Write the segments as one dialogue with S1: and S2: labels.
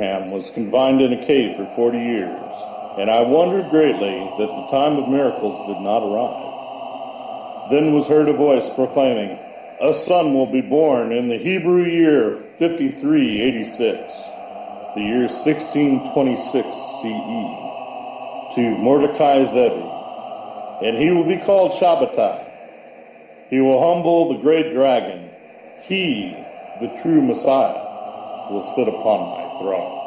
S1: Abraham was confined in a cave for 40 years, and I wondered greatly that the time of miracles did not arrive. Then was heard a voice proclaiming, A son will be born in the Hebrew year 5386, the year 1626 CE, to Mordecai Zevi, and he will be called Shabbatai. He will humble the great dragon. He, the true Messiah, will sit upon my throne.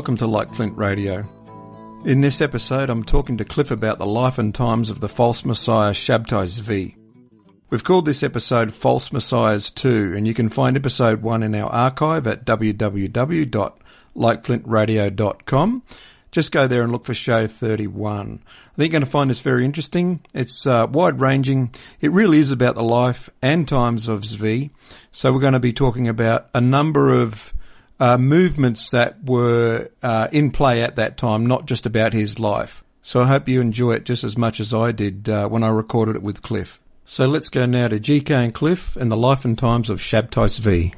S2: Welcome to Like Flint Radio. In this episode, I'm talking to Cliff about the life and times of the false messiah Shabtai Zvi. We've called this episode False Messiahs 2, and you can find episode 1 in our archive at www.likeflintradio.com. Just go there and look for show 31. I think you're going to find this very interesting. It's uh, wide ranging. It really is about the life and times of Zvi. So we're going to be talking about a number of uh, movements that were uh, in play at that time, not just about his life. So I hope you enjoy it just as much as I did uh, when I recorded it with Cliff. So let's go now to GK and Cliff and the life and times of Shabtai Zvi.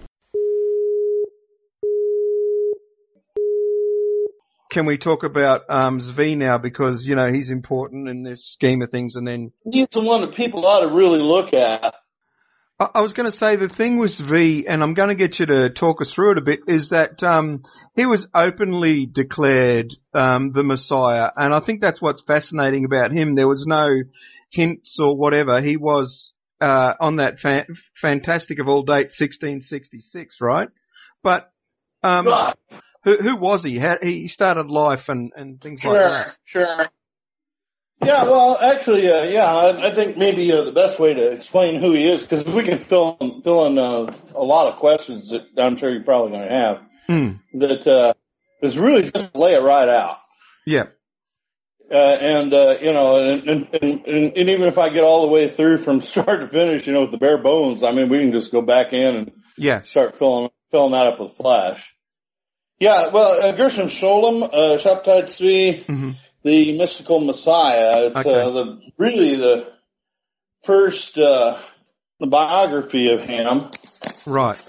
S2: Can we talk about um, Zvi now because you know he's important in this scheme of things, and then
S1: He's the one that people ought to really look at.
S2: I was going to say the thing with V, and I'm going to get you to talk us through it a bit, is that um, he was openly declared um, the Messiah, and I think that's what's fascinating about him. There was no hints or whatever. He was uh, on that fa- fantastic of all date 1666, right? But um,
S1: Right.
S2: who, who was he? How, he started life and, and things like that.
S1: Sure,
S2: that.
S1: sure. Yeah, well, actually, uh, yeah, I, I think maybe uh, the best way to explain who he is, because we can fill in, fill in uh, a lot of questions that I'm sure you're probably going to have,
S2: Hmm.
S1: that uh, is really just lay it right out.
S2: Yeah.
S1: Uh, and, uh, you know, and, and, and, and even if I get all the way through from start to finish, you know, with the bare bones, I mean, we can just go back in and
S2: Yeah.
S1: start filling filling that up with flash. Yeah, well, uh, Gershom Scholem, uh, Shabtai Tzvi,
S2: hmm
S1: the mystical Messiah. It's
S2: Okay.
S1: uh, the really the first uh, the biography of him,
S2: Right.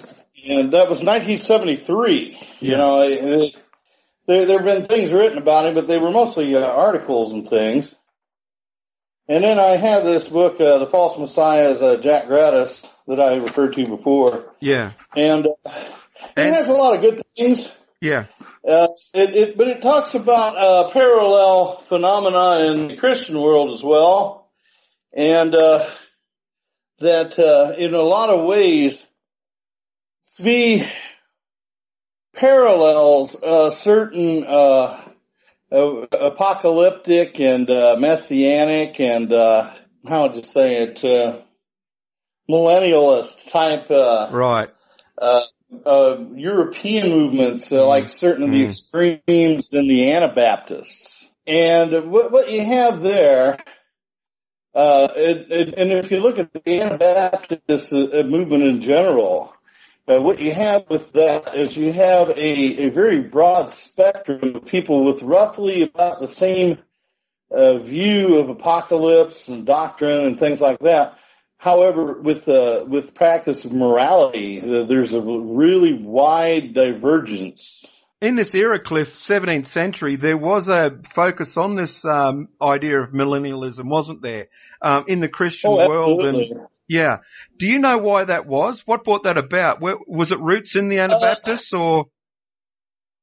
S1: and that was 1973. You know, it- there there have been things written about him, but they were mostly uh, articles and things. And then I have this book, uh, The False Messiahs, uh, Jack Gratus, that I referred to before,
S2: Yeah.
S1: and uh,
S2: And-
S1: it has a lot of good things.
S2: Yeah.
S1: Uh, it, it, but it talks about uh, parallel phenomena in the Christian world as well, and uh, that uh, in a lot of ways, the parallels uh, certain uh, apocalyptic and uh, messianic and uh, how would you say it, uh, millennialist type. Uh,
S2: Right.
S1: Uh, uh, European movements, uh, like certain of the
S2: Mm.
S1: extremes in the Anabaptists. And what, what you have there, uh, it, it, and if you look at the Anabaptist uh, movement in general, uh, what you have with that is you have a, a very broad spectrum of people with roughly about the same uh, view of apocalypse and doctrine and things like that. However, with uh, with practice of morality, uh, there's a really wide divergence.
S2: In this era, Cliff, 17th century, there was a focus on this um, idea of millennialism, wasn't there? Um, in the Christian
S1: Oh,
S2: world, and yeah. Do you know why that was? What brought that about? Where, was it roots in the Anabaptists, or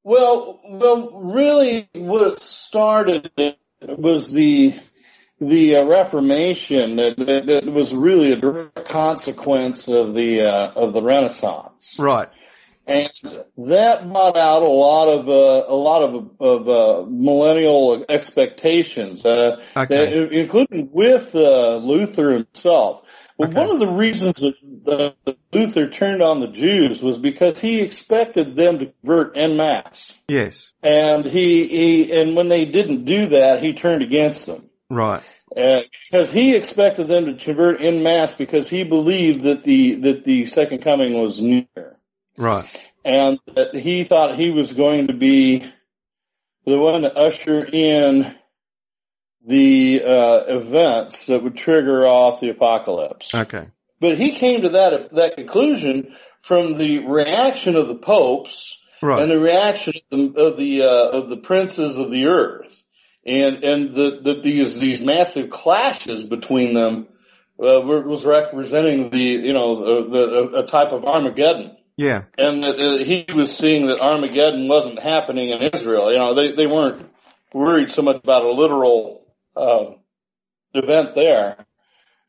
S1: Well, well, really, what started it was the the uh, Reformation. That, that, that was really a direct consequence of the uh, of the Renaissance.
S2: right?
S1: and that brought out a lot of uh, a lot of of uh, millennial expectations, uh,
S2: Okay.
S1: that- including with uh, Luther himself. Well,
S2: Okay.
S1: one of the reasons that Luther turned on the Jews was because he expected them to convert en masse,
S2: Yes.
S1: and he, he and when they didn't do that, he turned against them.
S2: Right.
S1: Uh, because he expected them to convert in mass because he believed that the that the second coming was near
S2: Right.
S1: and that he thought he was going to be the one to usher in the uh, events that would trigger off the apocalypse.
S2: Okay.
S1: But he came to that that conclusion from the reaction of the popes
S2: Right.
S1: and the reaction of the of the, uh, of the princes of the earth, and and the, the these these massive clashes between them uh, was representing the you know the, the a type of Armageddon
S2: yeah.
S1: and that uh, he was seeing that Armageddon wasn't happening in Israel. You know, they they weren't worried so much about a literal uh, event there,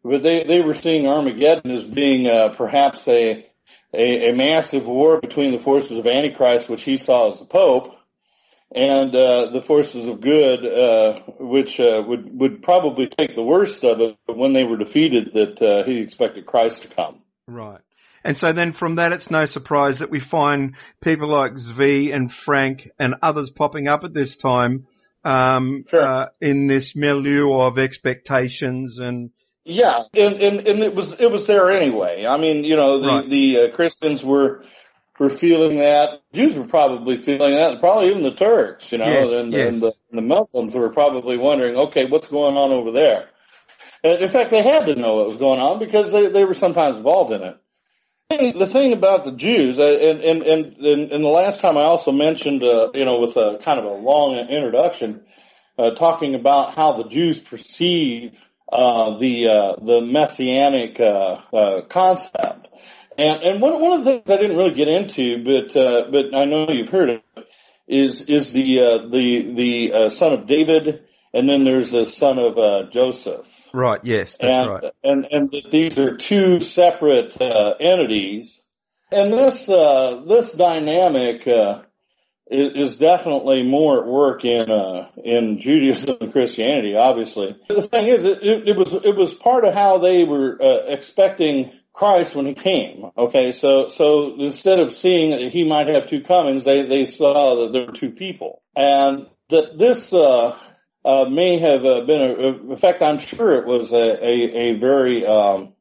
S1: but they they were seeing Armageddon as being uh, perhaps a, a a massive war between the forces of Antichrist, which he saw as the Pope. And uh, the forces of good, uh, which uh, would would probably take the worst of it, but when they were defeated, that uh, he expected Christ to come.
S2: Right. And so then from that, it's no surprise that we find people like Zvi and Frank and others popping up at this time um,
S1: Sure.
S2: uh, in this milieu of expectations and
S1: Yeah, and, and and it was it was there anyway. I mean, you know, the
S2: Right.
S1: the uh, Christians were were feeling that. Jews were probably feeling that. Probably even the Turks, you know,
S2: Yes,
S1: and,
S2: yes.
S1: and, the, and the Muslims were probably wondering, okay, what's going on over there? And in fact, they had to know what was going on because they they were sometimes involved in it. thing- The thing about the Jews, uh, and and and, and, and the last time I also mentioned, uh, you know, with a kind of a long introduction, uh, talking about how the Jews perceive uh, the uh, the messianic uh, uh, concept. And and one one of the things I didn't really get into, but uh, but I know you've heard of, is is the uh, the the uh, son of David, and then there's the son of uh, Joseph.
S2: right. Yes, that's
S1: and,
S2: right.
S1: and and that these are two separate uh, entities. And this uh, this dynamic uh, is, is definitely more at work in uh, in Judaism and Christianity. Obviously, the thing is, it, it, it was it was part of how they were uh, expecting Christ when he came. Okay, so so instead of seeing that he might have two comings, they they saw that there were two people, and that this. Uh, uh, may have uh, been a, in fact, I'm sure it was a, a, a very um,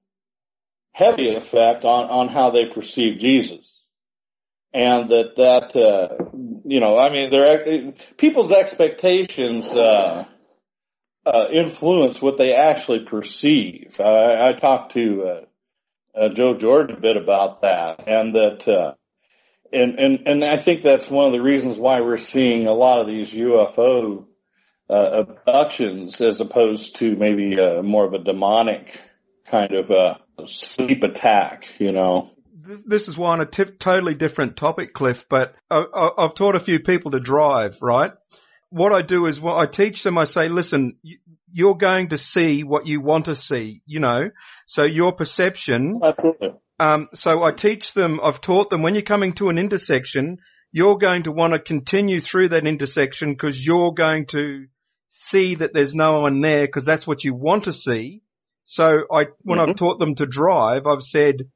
S1: heavy effect on, on how they perceived Jesus. And that, that, uh, you know, I mean, their, people's expectations, uh, uh, influence what they actually perceive. I, I talked to, uh, uh, Joe Jordan a bit about that and that, uh, and, and, and I think that's one of the reasons why we're seeing a lot of these UFO uh, abductions as opposed to maybe uh, more of a demonic kind of uh, sleep attack, you know.
S2: This is one a t- totally different topic, Cliff. But I, I, I've taught a few people to drive. Right. What I do is, what I teach them, I say, listen, you're going to see what you want to see. You know, so your perception
S1: Absolutely.
S2: Um, so I teach them, I've taught them when you're coming to an intersection, you're going to want to continue through that intersection because you're going to see that there's no one there because that's what you want to see. So I, when I've taught them to drive, I've said,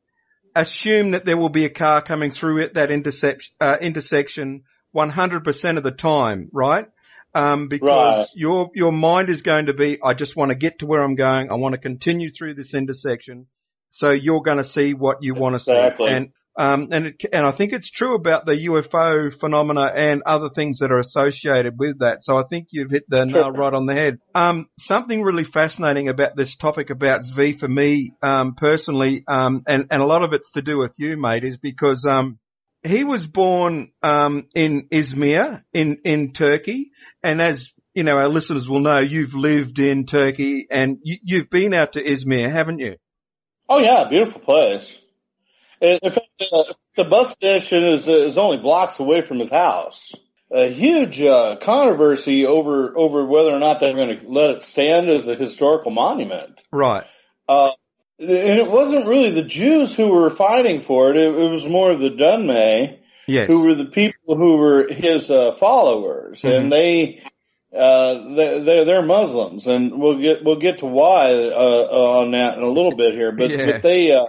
S2: assume that there will be a car coming through at that intersection, uh, intersection 100% of the time, right? Um, because
S1: Right.
S2: your, your mind is going to be, I just want to get to where I'm going. I want to continue through this intersection. So you're going to see what you want to
S1: Exactly.
S2: see. And Um, and it, and I think it's true about the UFO phenomena and other things that are associated with that. So I think you've hit the
S1: Sure.
S2: nail right on the head. Um, something really fascinating about this topic about Zvi for me, um, personally, um, and, and a lot of it's to do with you, mate, is because, um, he was born, um, in Izmir in, in Turkey. And as, you know, our listeners will know, you've lived in Turkey and you, you've been out to Izmir, haven't you?
S1: Oh yeah, beautiful place. In fact, uh, the bus station is is only blocks away from his house. A huge uh, controversy over over whether or not they're going to let it stand as a historical monument.
S2: Right.
S1: Uh, and it wasn't really the Jews who were fighting for it. It, it was more of the Dönmeh,
S2: Yes.
S1: who were the people who were his uh, followers,
S2: Mhm.
S1: and they. Uh, they, they're, they're Muslims, and we'll get we'll get to why uh, on that in a little bit here. But
S2: Yeah.
S1: but they uh,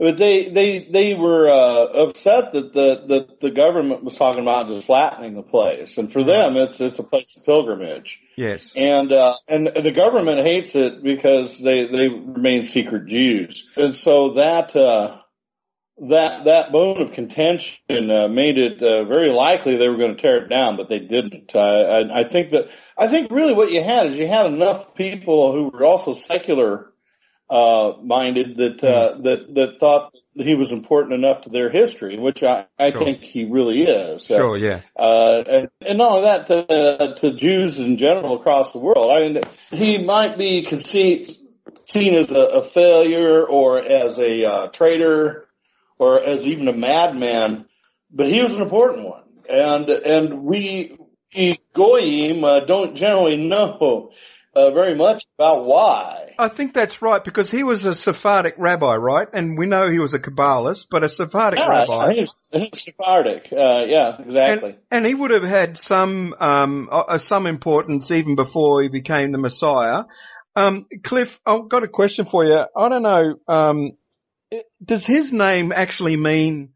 S1: but they they they were uh, upset that the that the government was talking about just flattening the place, and for them it's it's a place of pilgrimage,
S2: Yes.
S1: and uh, and the government hates it because they they remain secret Jews, and so that. Uh, that that bone of contention uh, made it uh, very likely they were going to tear it down, but they didn't. I, I, I think that I think really what you had is you had enough people who were also secular uh, minded that uh, that that thought that he was important enough to their history, which I, I
S2: Sure.
S1: think he really is.
S2: Sure. Yeah.
S1: uh, and, and not only that, to, uh, to Jews in general across the world. I mean, he might be conceived, seen as a, a failure or as a uh, traitor or as even a madman, but he was an important one. And and we, we goyim uh, don't generally know uh, very much about why.
S2: I think that's right because he was a Sephardic rabbi, right? And we know he was a Kabbalist, but a Sephardic
S1: Yeah,
S2: rabbi.
S1: he's Sephardic. Uh, yeah, exactly.
S2: And, and he would have had some um, uh, some importance even before he became the Messiah. Um, Cliff, I've got a question for you. I don't know. Um, does his name actually mean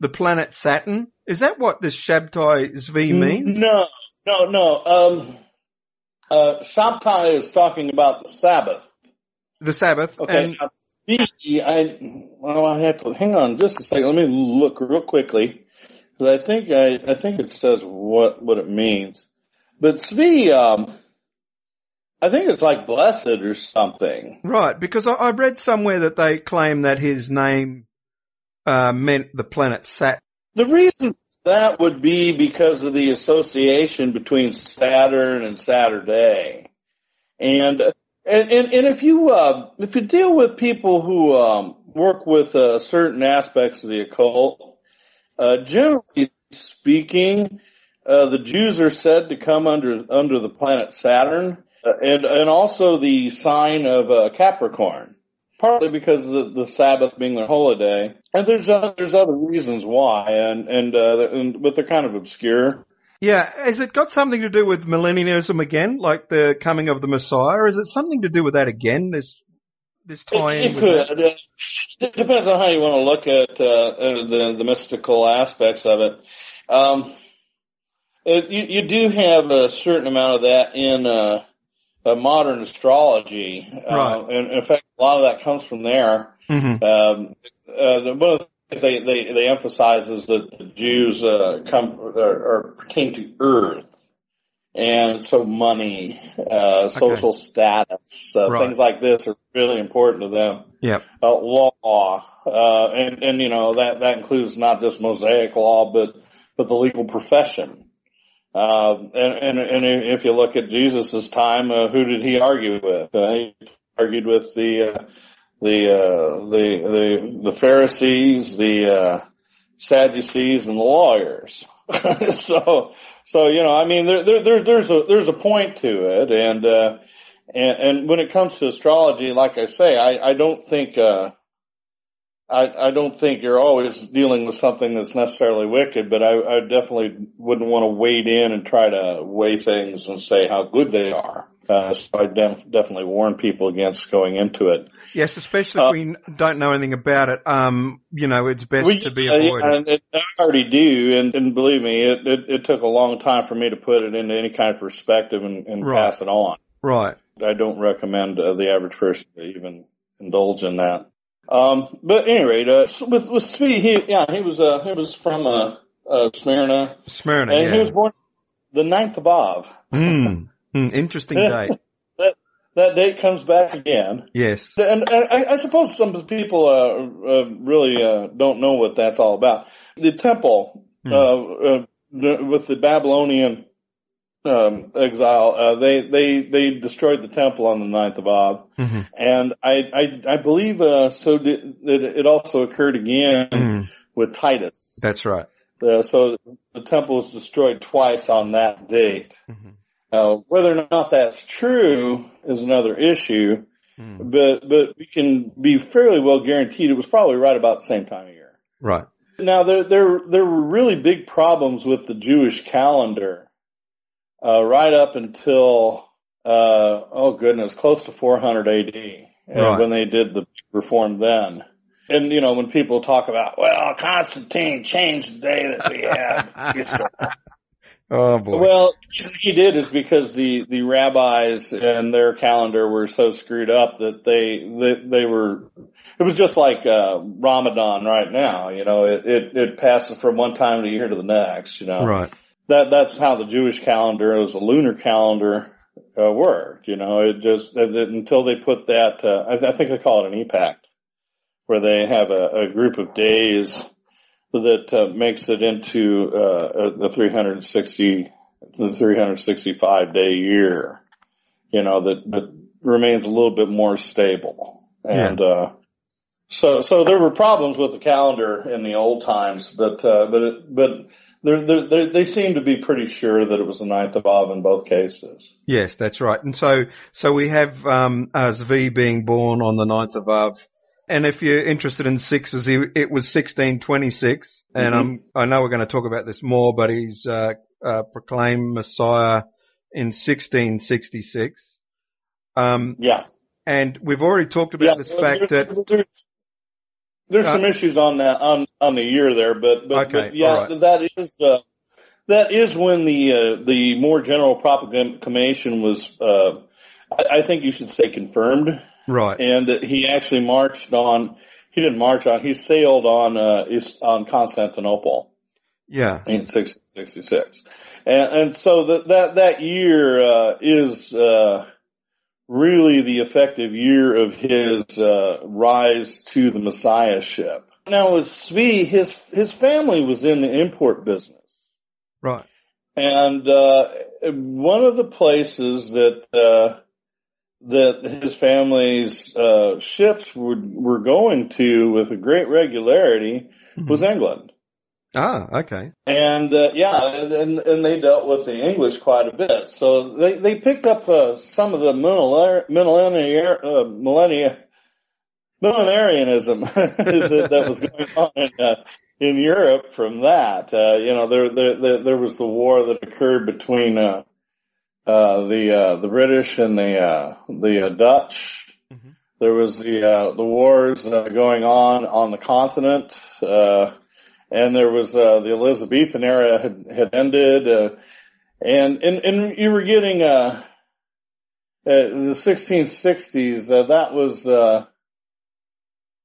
S2: the planet Saturn? Is that what this Shabtai Zvi means?
S1: No, no, no. Um, uh, Shabtai is talking about the Sabbath.
S2: The Sabbath.
S1: Okay.
S2: And,
S1: Zvi, I, well, I have to, hang on just a second. Let me look real quickly. Cause I think, I, I think it says what, what it means. But Zvi, um, I think it's like blessed or something.
S2: right, because I, I read somewhere that they claim that his name uh, meant the planet Saturn.
S1: The reason that would be because of the association between Saturn and Saturday. And, and, and, and if you, uh, if you deal with people who, um, work with, uh, certain aspects of the occult, uh, generally speaking, uh, the Jews are said to come under, under the planet Saturn, and, and also the sign of, uh, Capricorn. Partly because of the, the Sabbath being their holiday, and there's uh, there's other reasons why, and and, uh, and but they're kind of obscure.
S2: Yeah, has it got something to do with millennialism again, like the coming of the Messiah? Or is it something to do with that again? This this tie
S1: It, it
S2: with that?
S1: could. Uh, It depends on how you want to look at uh, uh, the the mystical aspects of it. Um, it you, you do have a certain amount of that in uh, uh, modern astrology, uh, and in fact, a lot of that comes from there.
S2: Mhm.
S1: Um, uh, one of the things they, they, they emphasize is that the Jews uh, come or, pertain to earth, and so money, uh, social status, uh,
S2: Right.
S1: things like this are really important to them.
S2: Yep.
S1: Uh, law, uh, and and you know that that includes not just Mosaic law, but but the legal profession. Uh, and, and and if you look at Jesus' time, uh, who did he argue with? Uh, he argued with the uh, the uh, the the the Pharisees, the uh, Sadducees, and the lawyers. so so you know, I mean, there, there there there's a there's a point to it, and uh, and and when it comes to astrology, like I say, I I don't think. I, I don't think you're always dealing with something that's necessarily wicked, but I, I definitely wouldn't want to wade in and try to weigh things and say how good they are. Uh, so I def- definitely warn people against going into it.
S2: Yes, especially
S1: Uh,
S2: if we don't know anything about it. Um, you know, it's best
S1: We-
S2: to be avoided.
S1: and it, I already do, and, and believe me, it, it, it took a long time for me to put it into any kind of perspective and, and
S2: Right.
S1: pass it on.
S2: Right.
S1: I don't recommend uh, the average person to even indulge in that. Um, but anyway, uh, with with Zvi, he yeah he was uh he was from uh, uh Smyrna,
S2: Smyrna,
S1: and
S2: yeah.
S1: he was born the ninth of Av.
S2: Mm, mm, interesting date.
S1: That that date comes back again.
S2: Yes.
S1: And, and I, I suppose some people uh, uh, really uh, don't know what that's all about. The temple
S2: Hmm.
S1: uh, uh, the, with the Babylonian um, exile, uh, they they they destroyed the temple on the 9th of Av,
S2: hmm
S1: and I I, I believe uh, so. Did, it, it also occurred again
S2: Mm,
S1: with Titus.
S2: that's right.
S1: Uh, so the temple was destroyed twice on that date.
S2: Mhm.
S1: Uh, whether or not that's true is another issue,
S2: Mm,
S1: but but we can be fairly well guaranteed it was probably right about the same time of year.
S2: right.
S1: Now there there there were really big problems with the Jewish calendar uh, right up until uh, oh goodness, close to 400 AD
S2: Right.
S1: when they did the reform then. And you know when people talk about well Constantine changed the day that we have
S2: Oh boy.
S1: Well, the reason he did is because the, the rabbis and their calendar were so screwed up that they, they, they were, it was just like, uh, Ramadan right now, you know, it, it, it passes from one time of the year to the next, you know.
S2: right.
S1: That, that's how the Jewish calendar, it was a lunar calendar, uh, worked, you know, it just, it, until they put that, uh, I, I think they call it an epact, where they have a, a group of days that uh, makes it into uh, a, a 360, the 365 day year, you know, that, that remains a little bit more stable. And, uh, so, so there were problems with the calendar in the old times, but, uh, but, it, but they're, they're, they they seem to be pretty sure that it was the ninth of Av in both cases.
S2: Yes, that's right. And so, so we have, um, uh, Zvi being born on the ninth of Av. And if you're interested in sixes, he, it was 1626. And
S1: Mhm.
S2: um, I know we're going to talk about this more, but he's, uh, uh, proclaimed Messiah in 1666. Um,
S1: Yeah.
S2: and we've already talked about this fact that,
S1: there's,
S2: Uh,
S1: some issues on that on on the year there, but but,
S2: Okay,
S1: but yeah,
S2: right.
S1: that is uh, that is when the uh, the more general proclamation was. Uh, I, I think you should say confirmed,
S2: right.
S1: and he actually marched on. He didn't march on. He sailed on uh, is on Constantinople
S2: Yeah.
S1: in 1666. And, and so that, that, that year, uh, is, uh, really the effective year of his, uh, rise to the messiahship. Now with Zvi, his, his family was in the import business.
S2: Right.
S1: And, uh, one of the places that, uh, that his family's, uh, ships would, were going to with a great regularity was England.
S2: Ah, okay.
S1: And uh, yeah, and, and they dealt with the English quite a bit. So they they picked up uh, some of the millenari- millennia uh, millennia millenarianism that, that was going on in, uh, in Europe from that. Uh, you know, there, there there there was the war that occurred between uh, uh, the uh, the British and the uh, the uh, Dutch.
S2: Mhm.
S1: There was the uh, the wars uh, going on on the continent. Uh, and there was uh, the Elizabethan era had, had ended, uh, and, and and you were getting uh, uh, in the 1660s. Uh, that was uh,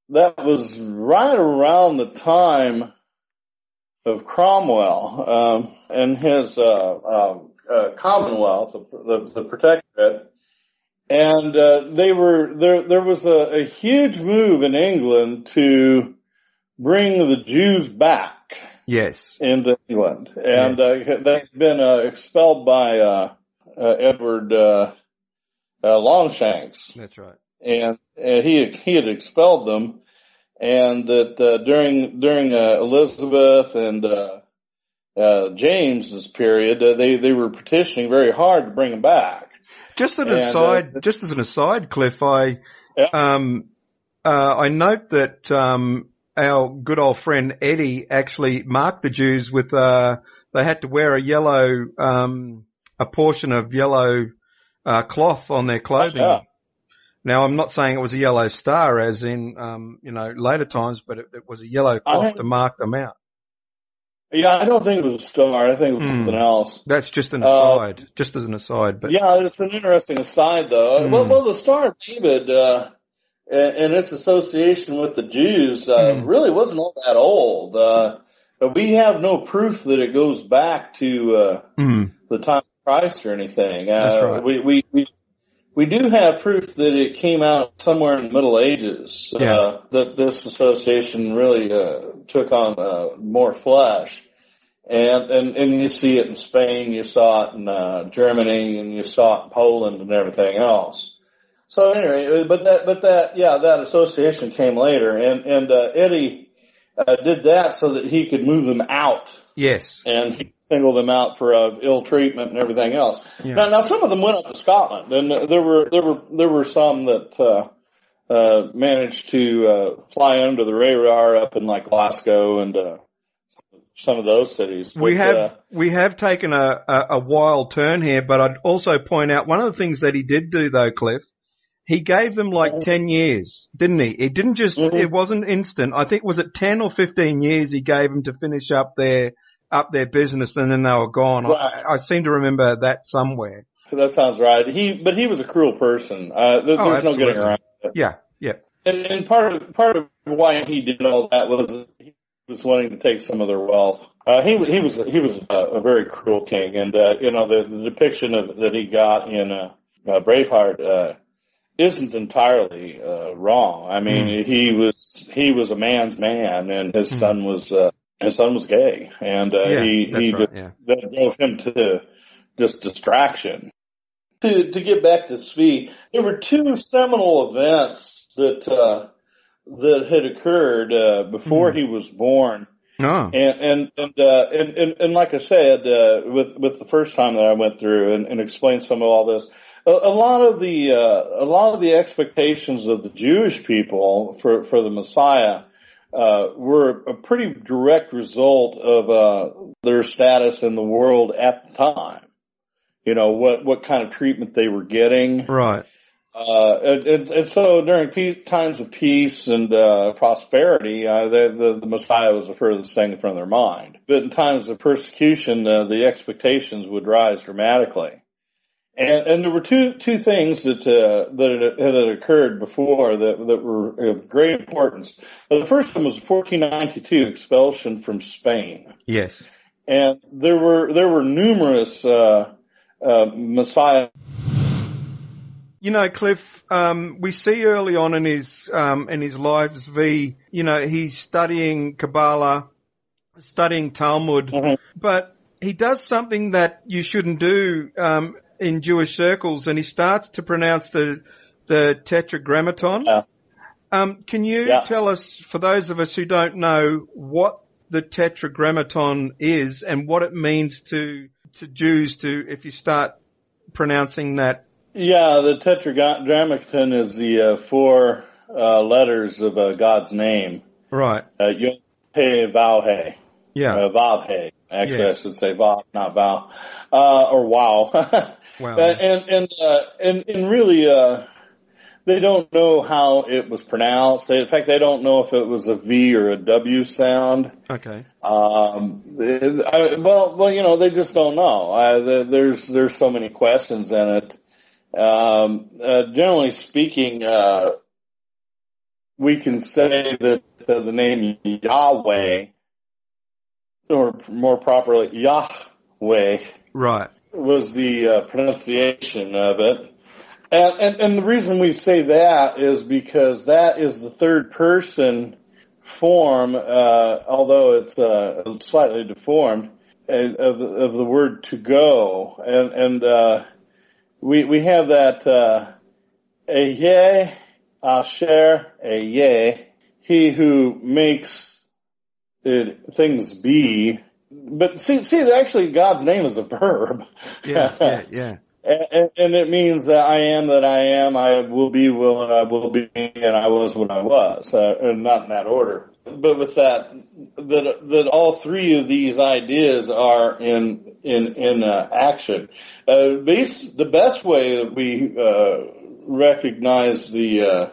S1: that was right around the time of Cromwell um, and his uh, um, uh, Commonwealth, the, the, the Protectorate. And uh, they were there. There was a, a huge move in England to bring the Jews back
S2: Yes.
S1: into England, and uh, they've been uh, expelled by uh, uh, Edward uh, uh, Longshanks,
S2: That's right.
S1: and, and he he had expelled them, and that uh, during during uh, Elizabeth and uh, uh, James's period, uh, they they were petitioning very hard to bring them back.
S2: Just an
S1: And, uh,
S2: aside, just as an aside, Cliff, I,
S1: Yeah.
S2: um, uh, I note that, um, our good old friend Eddie actually marked the Jews with, uh, they had to wear a yellow, um, a portion of yellow, uh, cloth on their clothing.
S1: Yeah.
S2: Now, I'm not saying it was a yellow star as in, um, you know, later times, but it, it was a yellow cloth to mark them out.
S1: Yeah, I don't think it was a star. I think it was
S2: Hmm.
S1: something else.
S2: That's just an
S1: Uh,
S2: aside, just as an aside, but
S1: yeah, it's an interesting aside though.
S2: Hmm.
S1: Well, well, the Star of David, uh, and, and its association with the Jews uh,
S2: Hmm.
S1: really wasn't all that old. Uh, but we have no proof that it goes back to uh,
S2: Mm.
S1: the time of Christ or anything. Uh,
S2: That's right.
S1: We, we, we, we do have proof that it came out somewhere in the Middle Ages.
S2: Yeah.
S1: Uh, that this association really uh, took on uh, more flesh. And, and and you see it in Spain, you saw it in uh, Germany, and you saw it in Poland and everything else. So anyway, but that but that yeah, that association came later, and and uh, Eddie uh, did that so that he could move them out
S2: Yes.
S1: and he singled them out for uh, ill treatment and everything else.
S2: Yeah.
S1: Now, now some of them went up to Scotland, and uh, there were there were there were some that uh, uh, managed to uh, fly under the radar up in like Glasgow and uh, some of those cities.
S2: We have
S1: uh,
S2: we have taken a, a, a wild turn here, but I'd also point out one of the things that he did do though, Cliff. He gave them like ten years, didn't he? It didn't just.
S1: Mhm.
S2: It wasn't instant. I think was it ten or fifteen years he gave them to finish up their up their business, and then they were gone.
S1: Right.
S2: I, I seem to remember that somewhere.
S1: that sounds right. He, but he was a cruel person. Uh, there,
S2: Oh,
S1: there's no getting around. it.
S2: Yeah, yeah,
S1: And, and part of part of why he did all that was he was wanting to take some of their wealth. Uh, he he was he was a, a very cruel king, and uh, you know the, the depiction of that he got in uh, uh, Braveheart uh, isn't entirely uh, wrong. I mean, he was he was a man's man, and his
S2: Hmm.
S1: son was uh, his son was gay, and uh,
S2: yeah.
S1: he he
S2: right.
S1: just,
S2: Yeah.
S1: that drove him to just distraction. To to get back to Zvi, there were two seminal events that uh, that had occurred uh, before
S2: Hmm.
S1: he was born,
S2: Oh,
S1: and and and, uh, and and and like I said, uh, with with the first time that I went through and, and explained some of all this, a, a lot of the uh, a lot of the expectations of the Jewish people for for the Messiah uh, were a pretty direct result of uh, their status in the world at the time. You know what what kind of treatment they were getting.
S2: right.
S1: Uh, and, and, and so during peace, times of peace and uh, prosperity, uh, the, the the Messiah was the furthest thing from their mind. But in times of persecution, uh, the expectations would rise dramatically. And and there were two two things that uh, that had, had occurred before that that were of great importance. The first one was 1492 expulsion from Spain
S2: Yes.
S1: and there were there were numerous uh, uh, Messiah.
S2: You know, Cliff, um, we see early on in his um, in his lives, V. You know, he's studying Kabbalah, studying Talmud,
S1: Mhm.
S2: but he does something that you shouldn't do um, in Jewish circles, and he starts to pronounce the the Tetragrammaton.
S1: Yeah.
S2: Um, can you
S1: Yeah.
S2: tell us, for those of us who don't know, what the Tetragrammaton is and what it means to to Jews to if you start pronouncing that?
S1: Yeah, the Tetragrammaton is the uh, four uh, letters of uh, God's name.
S2: Right.
S1: Uh, Yod He Vav He.
S2: Yeah.
S1: Uh, Vav He. Actually,
S2: Yes.
S1: I should say Vav, not Val. Uh, or Wow.
S2: Wow.
S1: Uh, and and uh, and and really, uh, they don't know how it was pronounced. They, in fact, they don't know if it was a V or a W sound.
S2: Okay.
S1: Um, I, well, well, you know, they just don't know. I, the, there's there's so many questions in it. Um, uh, generally speaking, uh, we can say that uh, the name Yahweh, or more properly Yahweh,
S2: Right.
S1: was the uh, pronunciation of it. And, and, and the reason we say that is because that is the third person form, uh, although it's uh, slightly deformed, uh, of, of the word to go. And, and uh, we, we have that uh, Ehyeh Asher Ehyeh, he who makes it, things be. But see, see, actually, God's name is a verb.
S2: Yeah. yeah. Yeah.
S1: And, and it means that I am that I am, I will be, will, and I will be, and I was what I was, uh, and not in that order. But with that, that that all three of these ideas are in in in uh, action. Uh, the best way that we uh, recognize the uh,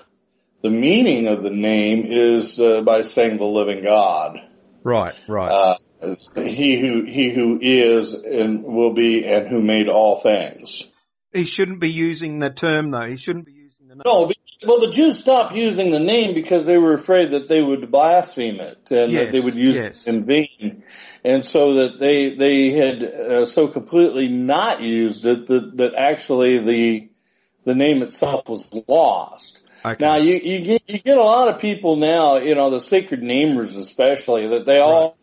S1: the meaning of the name is uh, by saying the living God.
S2: Right. Right.
S1: Uh, he who he who is and will be and who made all things.
S2: he shouldn't be using the term though. He shouldn't be using the name.
S1: No, Well, the Jews stopped using the name because they were afraid that they would blaspheme it and
S2: Yes,
S1: that they would use
S2: yes.
S1: it in vain, and so that they they had uh, so completely not used it that that actually the the name itself was lost.
S2: Okay.
S1: Now you you get you get a lot of people now, you know, the sacred namers especially, that they all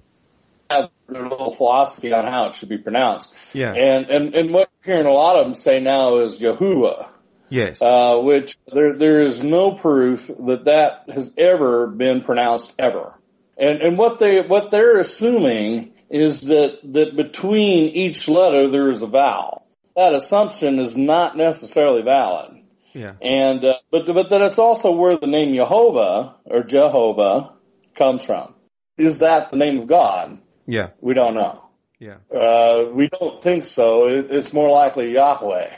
S1: have their little philosophy on how it should be pronounced.
S2: Yeah.
S1: And and and what you're hearing a lot of them say now is Yahuwah
S2: yes.
S1: uh, which there there is no proof that that has ever been pronounced ever. And and what they what they're assuming is that that between each letter there is a vowel. That assumption is not necessarily valid.
S2: Yeah.
S1: And uh, but but that it's also where the name Jehovah or Jehovah comes from. Is that the name of God?
S2: Yeah.
S1: We don't know.
S2: Yeah.
S1: Uh, we don't think so. It, it's more likely Yahweh.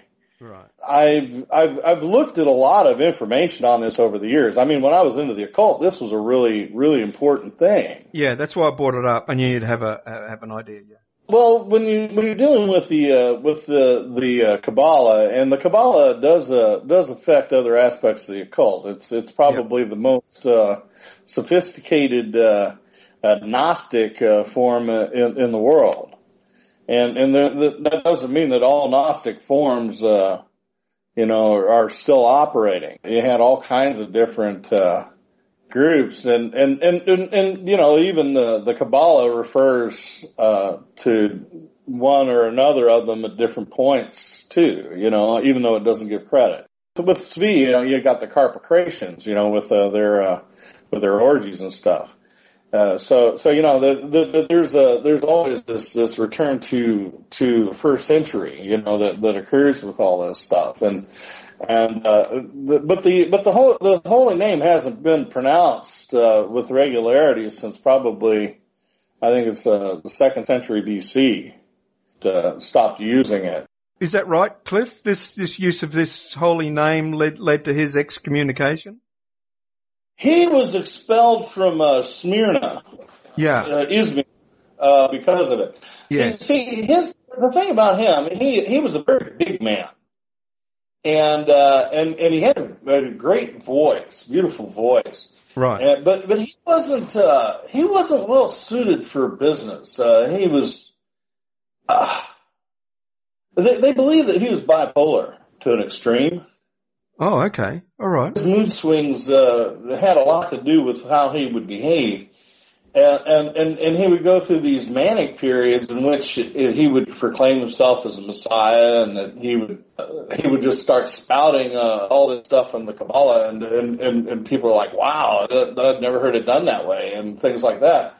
S2: Right.
S1: I've I've I've looked at a lot of information on this over the years. I mean, when I was into the occult, this was a really really important thing.
S2: Yeah, that's why I brought it up. I knew you'd have a have an idea. Yeah.
S1: Well, when you when you're dealing with the uh, with the the uh, Kabbalah, and the Kabbalah does uh, does affect other aspects of the occult. It's it's probably the most uh, sophisticated uh, uh, Gnostic uh, form uh, in in the world, and and the, the, that doesn't mean that all Gnostic forms, uh, you know, are still operating. You had all kinds of different. Groups and and and and, and you know even the the Kabbalah refers uh, to one or another of them at different points too. You know, even though it doesn't give credit. With Zvi, you know, you got the Carpocratians, you know, with uh, their uh, with their orgies and stuff. Uh, so so you know the, the, the, there's a there's always this this return to to the first century you know that that occurs with all this stuff and and uh, the, but the but the whole the holy name hasn't been pronounced uh, with regularity since probably I think it's uh, the second century BC to stopped using it.
S2: Is that right, Cliff? This this use of this holy name led led to his excommunication.
S1: He was expelled from uh, Smyrna,
S2: Yeah.
S1: uh, Izmir, uh, because of it.
S2: Yes.
S1: See, see, his the thing about him, he he was a very big man, and uh, and and he had a, a great voice, beautiful voice.
S2: Right.
S1: Uh, but but he wasn't uh, he wasn't well suited for business. Uh, he was. Uh, they they believe that he was bipolar to an extreme.
S2: Oh, okay. All right.
S1: His mood swings uh, had a lot to do with how he would behave. And, and, and, he would go through these manic periods in which he would proclaim himself as a messiah and that he would, uh, he would just start spouting, uh, all this stuff from the Kabbalah and, and, and, and people are like, wow, I've never heard it done that way and things like that.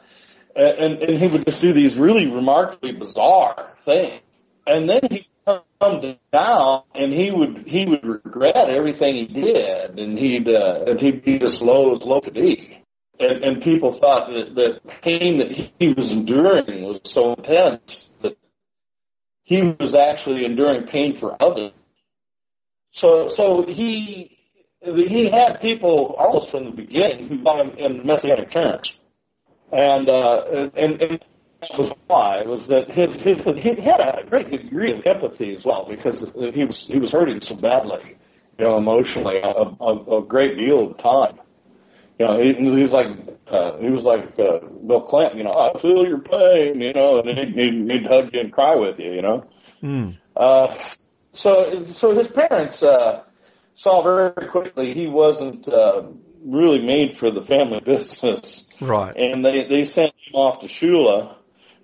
S1: And, and, and he would just do these really remarkably bizarre things. And then he would come down and he would, he would regret everything he did and he'd, uh, and he'd be as low as low could be and, and people thought that the pain that he was enduring was so intense that he was actually enduring pain for others. So, so he he had people almost from the beginning who saw him in messianic terms, and uh, and and that was why was that his his he had a great degree of empathy as well because he was he was hurting so badly, you know, emotionally a, a, a great deal of time. You know, he, he was like, uh, he was like, uh, Bill Clinton, you know, I feel your pain, you know, and he'd, he'd, he'd hug you and cry with you, you know.
S2: Mm.
S1: Uh, so, so his parents, uh, saw very quickly he wasn't, uh, really made for the family business.
S2: Right.
S1: And they, they sent him off to Shula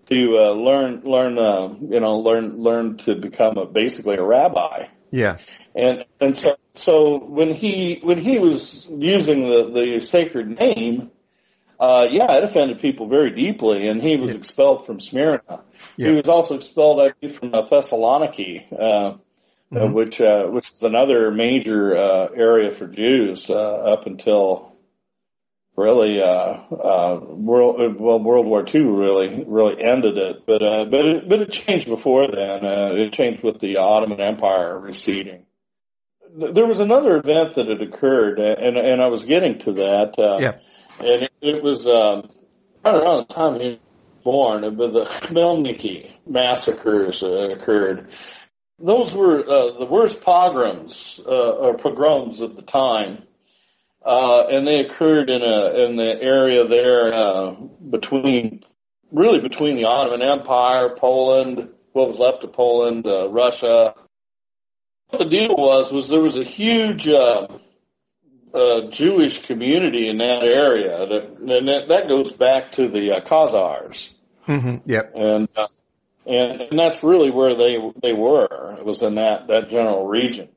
S1: to, uh, learn, learn, uh, you know, learn, learn to become a, basically a rabbi.
S2: Yeah.
S1: And and so so when he when he was using the the sacred name, uh, yeah, it offended people very deeply, and he was
S2: Yeah.
S1: expelled from Smyrna.
S2: Yeah.
S1: He was also expelled I believe, from uh, Thessaloniki, uh,
S2: Mhm.
S1: which uh, which is another major uh, area for Jews uh, up until really uh, uh, world well World War II really really ended it, but uh, but it, but it changed before then. Uh, it changed with the Ottoman Empire receding. There was another event that had occurred, and and I was getting to that. Uh,
S2: Yeah.
S1: and it, it was um, right around the time he was born, but the Khmelnytsky massacres uh, occurred. Those were uh, the worst pogroms uh, or pogroms of the time uh, and they occurred in a in the area there uh, between really between the Ottoman Empire, Poland, what was left of Poland, uh, Russia. What the deal was was there was a huge uh, uh, Jewish community in that area, that, and that, that goes back to the uh, Khazars,
S2: Mm-hmm. Yep.
S1: and uh, and and that's really where they they were. It was in that that general region,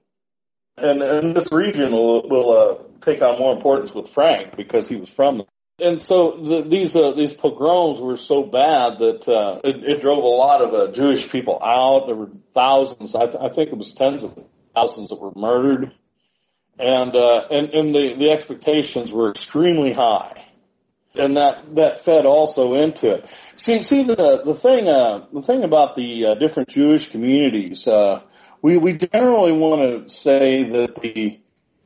S1: and and this region will will uh, take on more importance with Frank because he was from. there. And so the, these uh, these pogroms were so bad that uh, it, it drove a lot of uh, Jewish people out. There were thousands. I, I think it was tens of thousands that were murdered, and uh, and and the the expectations were extremely high, and that that fed also into it. See see the the thing uh, the thing about the uh, different Jewish communities. Uh, we we generally want to say that the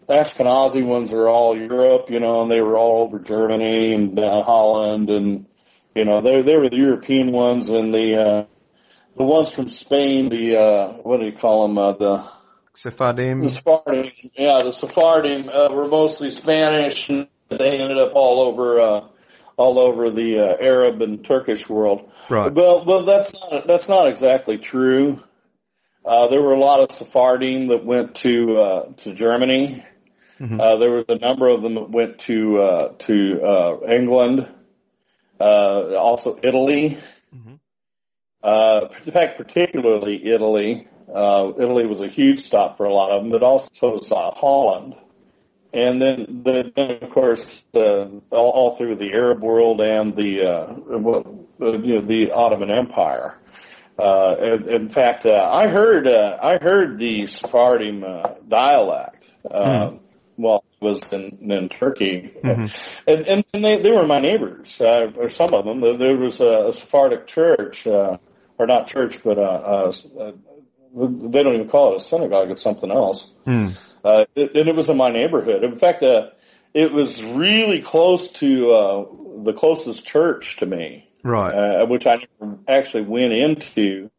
S1: Ashkenazi ones are all Europe, you know, and they were all over Germany and uh, Holland, and you know, they they were the European ones, and the uh, the ones from Spain, the uh, what do you call them? Uh, the
S2: Sephardim.
S1: the Sephardim, yeah, the Sephardim uh, were mostly Spanish, and they ended up all over uh, all over the uh, Arab and Turkish world.
S2: Right.
S1: Well, well, that's not that's not exactly true. Uh, there were a lot of Sephardim that went to uh, to Germany.
S2: Mhm.
S1: Uh, there was a number of them that went to uh, to uh, England, uh, also Italy.
S2: Mhm.
S1: Uh, in fact, particularly Italy. Uh, Italy was a huge stop for a lot of them, but also so was uh, Holland. And then, the, then of course, uh, all, all through the Arab world and the uh, uh, you know, the Ottoman Empire. Uh, in, in fact, uh, I heard uh, I heard the Sephardim uh, dialect uh, while I was in, in Turkey,
S2: Mhm.
S1: and, and, and they, they were my neighbors, uh, or some of them. There was a, a Sephardic church, uh, or not church, but uh, uh, they don't even call it a synagogue; it's something else.
S2: Mm.
S1: Uh, it, and it was in my neighborhood. In fact, uh, it was really close to uh, the closest church to me
S2: Right.
S1: uh, which I never actually went into,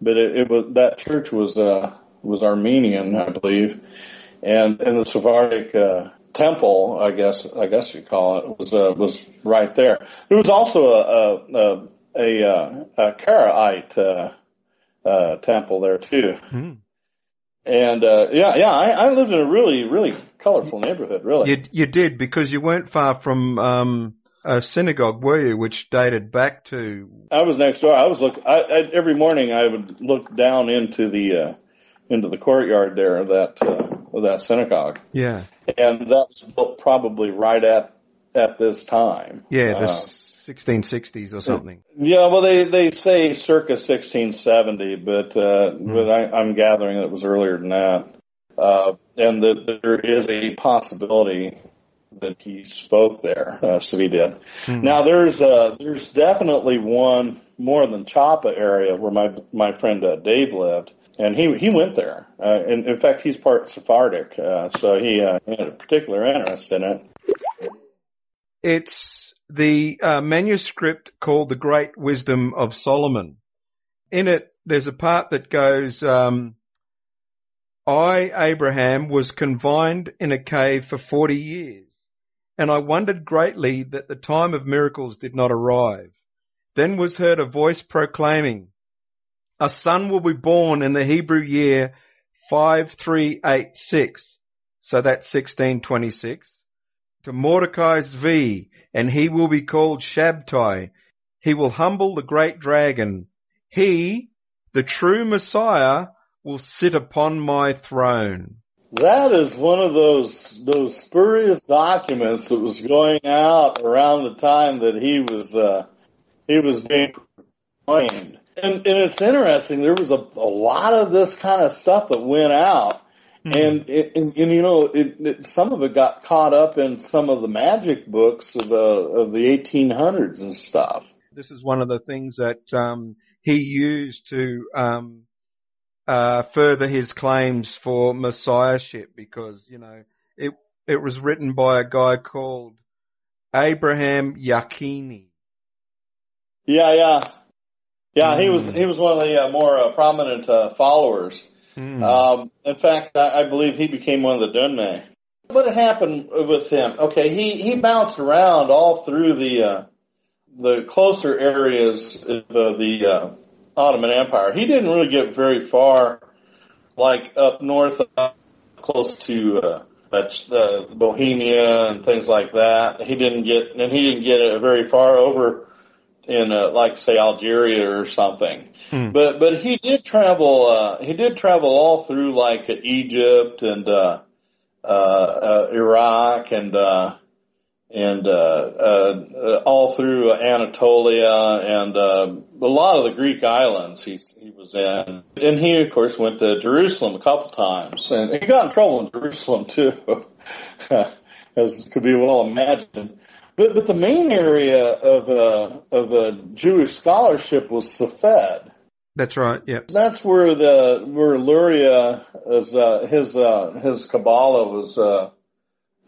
S1: but it, it was that church was uh, was Armenian, I believe, and and the Sephardic uh, temple, I guess I guess you call it, was uh, was right there. There was also a a a, a, uh, a Karaite uh, uh, temple there too,
S2: Mm.
S1: and uh, yeah, yeah, I, I lived in a really really colorful neighborhood, really.
S2: You you did because you weren't far from um, a synagogue, were you? Which dated back to
S1: I was next door. I was look. I, I, every morning I would look down into the uh, into the courtyard there of that uh, of that synagogue,
S2: yeah
S1: and that was built probably right at at this time.
S2: yeah the
S1: Uh,
S2: 1660s or something.
S1: yeah. Well, they they say circa 1670, but uh,
S2: Hmm.
S1: but I, I'm gathering that it was earlier than that, uh, and that there is a possibility that he spoke there. Uh, he did.
S2: Hmm.
S1: Now there's uh there's definitely one more than Chapa area where my my friend uh, Dave lived, and he he went there. Uh, and in fact, he's part Sephardic, uh, so he uh, had a particular interest in it.
S2: It's the uh, manuscript called The Great Wisdom of Solomon. In it, there's a part that goes, um, I, Abraham, was confined in a cave for 40 years, and I wondered greatly that the time of miracles did not arrive. Then was heard a voice proclaiming, a son will be born in the Hebrew year 5386. So that's 1626 to Mordecai Zvi, and he will be called Shabtai. He will humble the great dragon. He, the true Messiah, will sit upon my throne.
S1: That is one of those those spurious documents that was going out around the time that he was uh, he was being proclaimed. And, and it's interesting. There was a, a lot of this kind of stuff that went out, and, and and you know, it, it, some of it got caught up in some of the magic books of the of the 1800s and stuff.
S2: This is one of the things that um, he used to um, uh, further his claims for messiahship, because you know it it was written by a guy called Abraham Yakini.
S1: Yeah, yeah, yeah. He was he was one of the uh, more uh, prominent uh, followers.
S2: Hmm.
S1: Um, in fact, I, I believe he became one of the Dönmeh. what happened with him? Okay, he he bounced around all through the uh, the closer areas of the uh, Ottoman Empire. He didn't really get very far, like up north, uh, close to uh, uh, Bohemia and things like that. He didn't get, and he didn't get uh, very far over in, uh, like say Algeria or something.
S2: Hmm.
S1: But but he did travel. Uh, he did travel all through like Egypt and uh, uh, uh, Iraq and uh, and uh, uh, all through Anatolia and uh, a lot of the Greek islands he he was in. And he of course went to Jerusalem a couple times, and he got in trouble in Jerusalem too, as could be well imagined. But but the main area of uh, of uh, Jewish scholarship was Safed.
S2: That's right. Yep.
S1: That's where the where Luria is uh, his uh, his Kabbalah was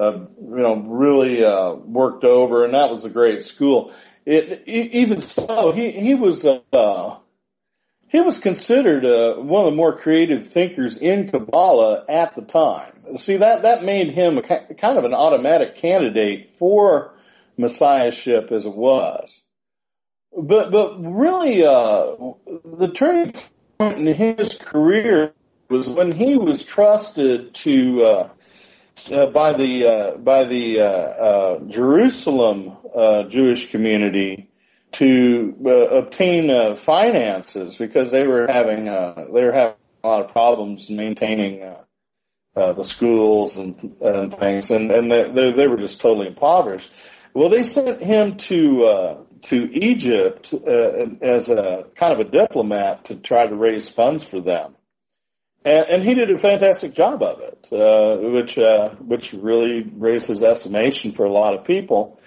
S1: uh, uh, you know really uh, worked over, and that was a great school. It e- even so, he he was uh, he was considered uh, one of the more creative thinkers in Kabbalah at the time. See that that made him a, kind of an automatic candidate for messiahship as it was. But but really, uh, the turning point in his career was when he was trusted to uh, by the uh, by the uh, uh, Jerusalem uh, Jewish community to obtain uh, finances because they were having uh, they were having a lot of problems maintaining uh, uh, the schools and and things, and and they they, they were just totally impoverished. Well, they sent him to uh, to Egypt uh, as a kind of a diplomat to try to raise funds for them, and, and he did a fantastic job of it, uh, which uh, which really raised his estimation for a lot of people.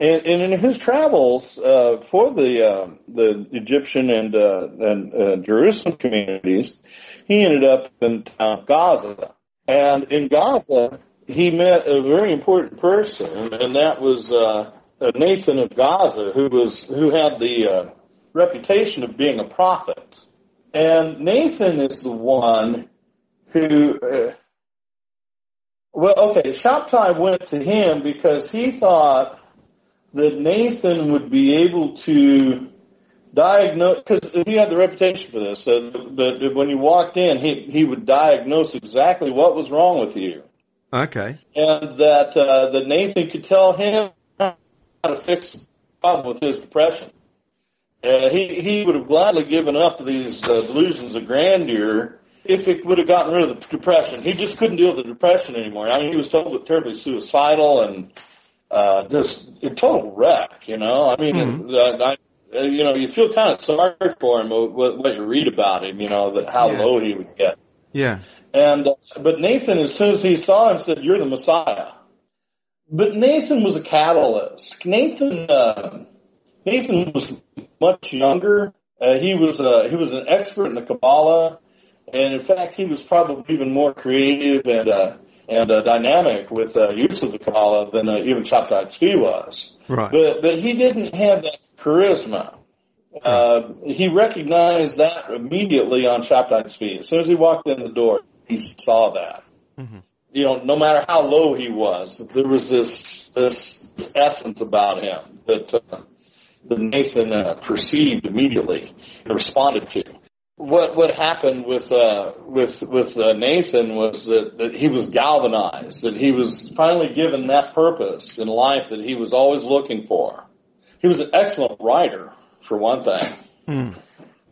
S1: And, and in his travels uh, for the uh, the Egyptian and uh, and uh, Jerusalem communities, he ended up in Gaza, and in Gaza he met a very important person, and that was uh, Nathan of Gaza, who was who had the reputation of being a prophet. And Nathan is the one who, uh, well, okay, Shabtai went to him because he thought that Nathan would be able to diagnose, because he had the reputation for this, uh, that when you walked in, he, he would diagnose exactly what was wrong with you
S2: Okay.
S1: and that uh, that Nathan could tell him how to fix the problem with his depression. Uh, he he would have gladly given up to these uh, delusions of grandeur if it would have gotten rid of the depression. He just couldn't deal with the depression anymore. I mean, he was totally terribly suicidal and uh, just a total wreck. You know, I mean,
S2: Mhm.
S1: uh, I, uh, you know, you feel kind of sorry for him what, what you read about him. You know, that how
S2: Yeah.
S1: low he would get.
S2: Yeah.
S1: And uh, but Nathan, as soon as he saw him, said, "You're the Messiah." But Nathan was a catalyst. Nathan, uh, Nathan was much younger. Uh, he was uh, he was an expert in the Kabbalah, and in fact, he was probably even more creative and uh, and uh, dynamic with uh, use of the Kabbalah than uh, even Shabtai Tzvi was.
S2: Right.
S1: But but he didn't have that charisma. Uh, he recognized that immediately on Shabtai Tzvi. As soon as he walked in the door, he saw that.
S2: Mhm.
S1: You know, no matter how low he was, there was this this, this essence about him that uh, that Nathan uh, perceived immediately and responded to. What what happened with uh, with with uh, Nathan was that, that he was galvanized, that he was finally given that purpose in life that he was always looking for. He was an excellent writer, for one thing.
S2: Hmm.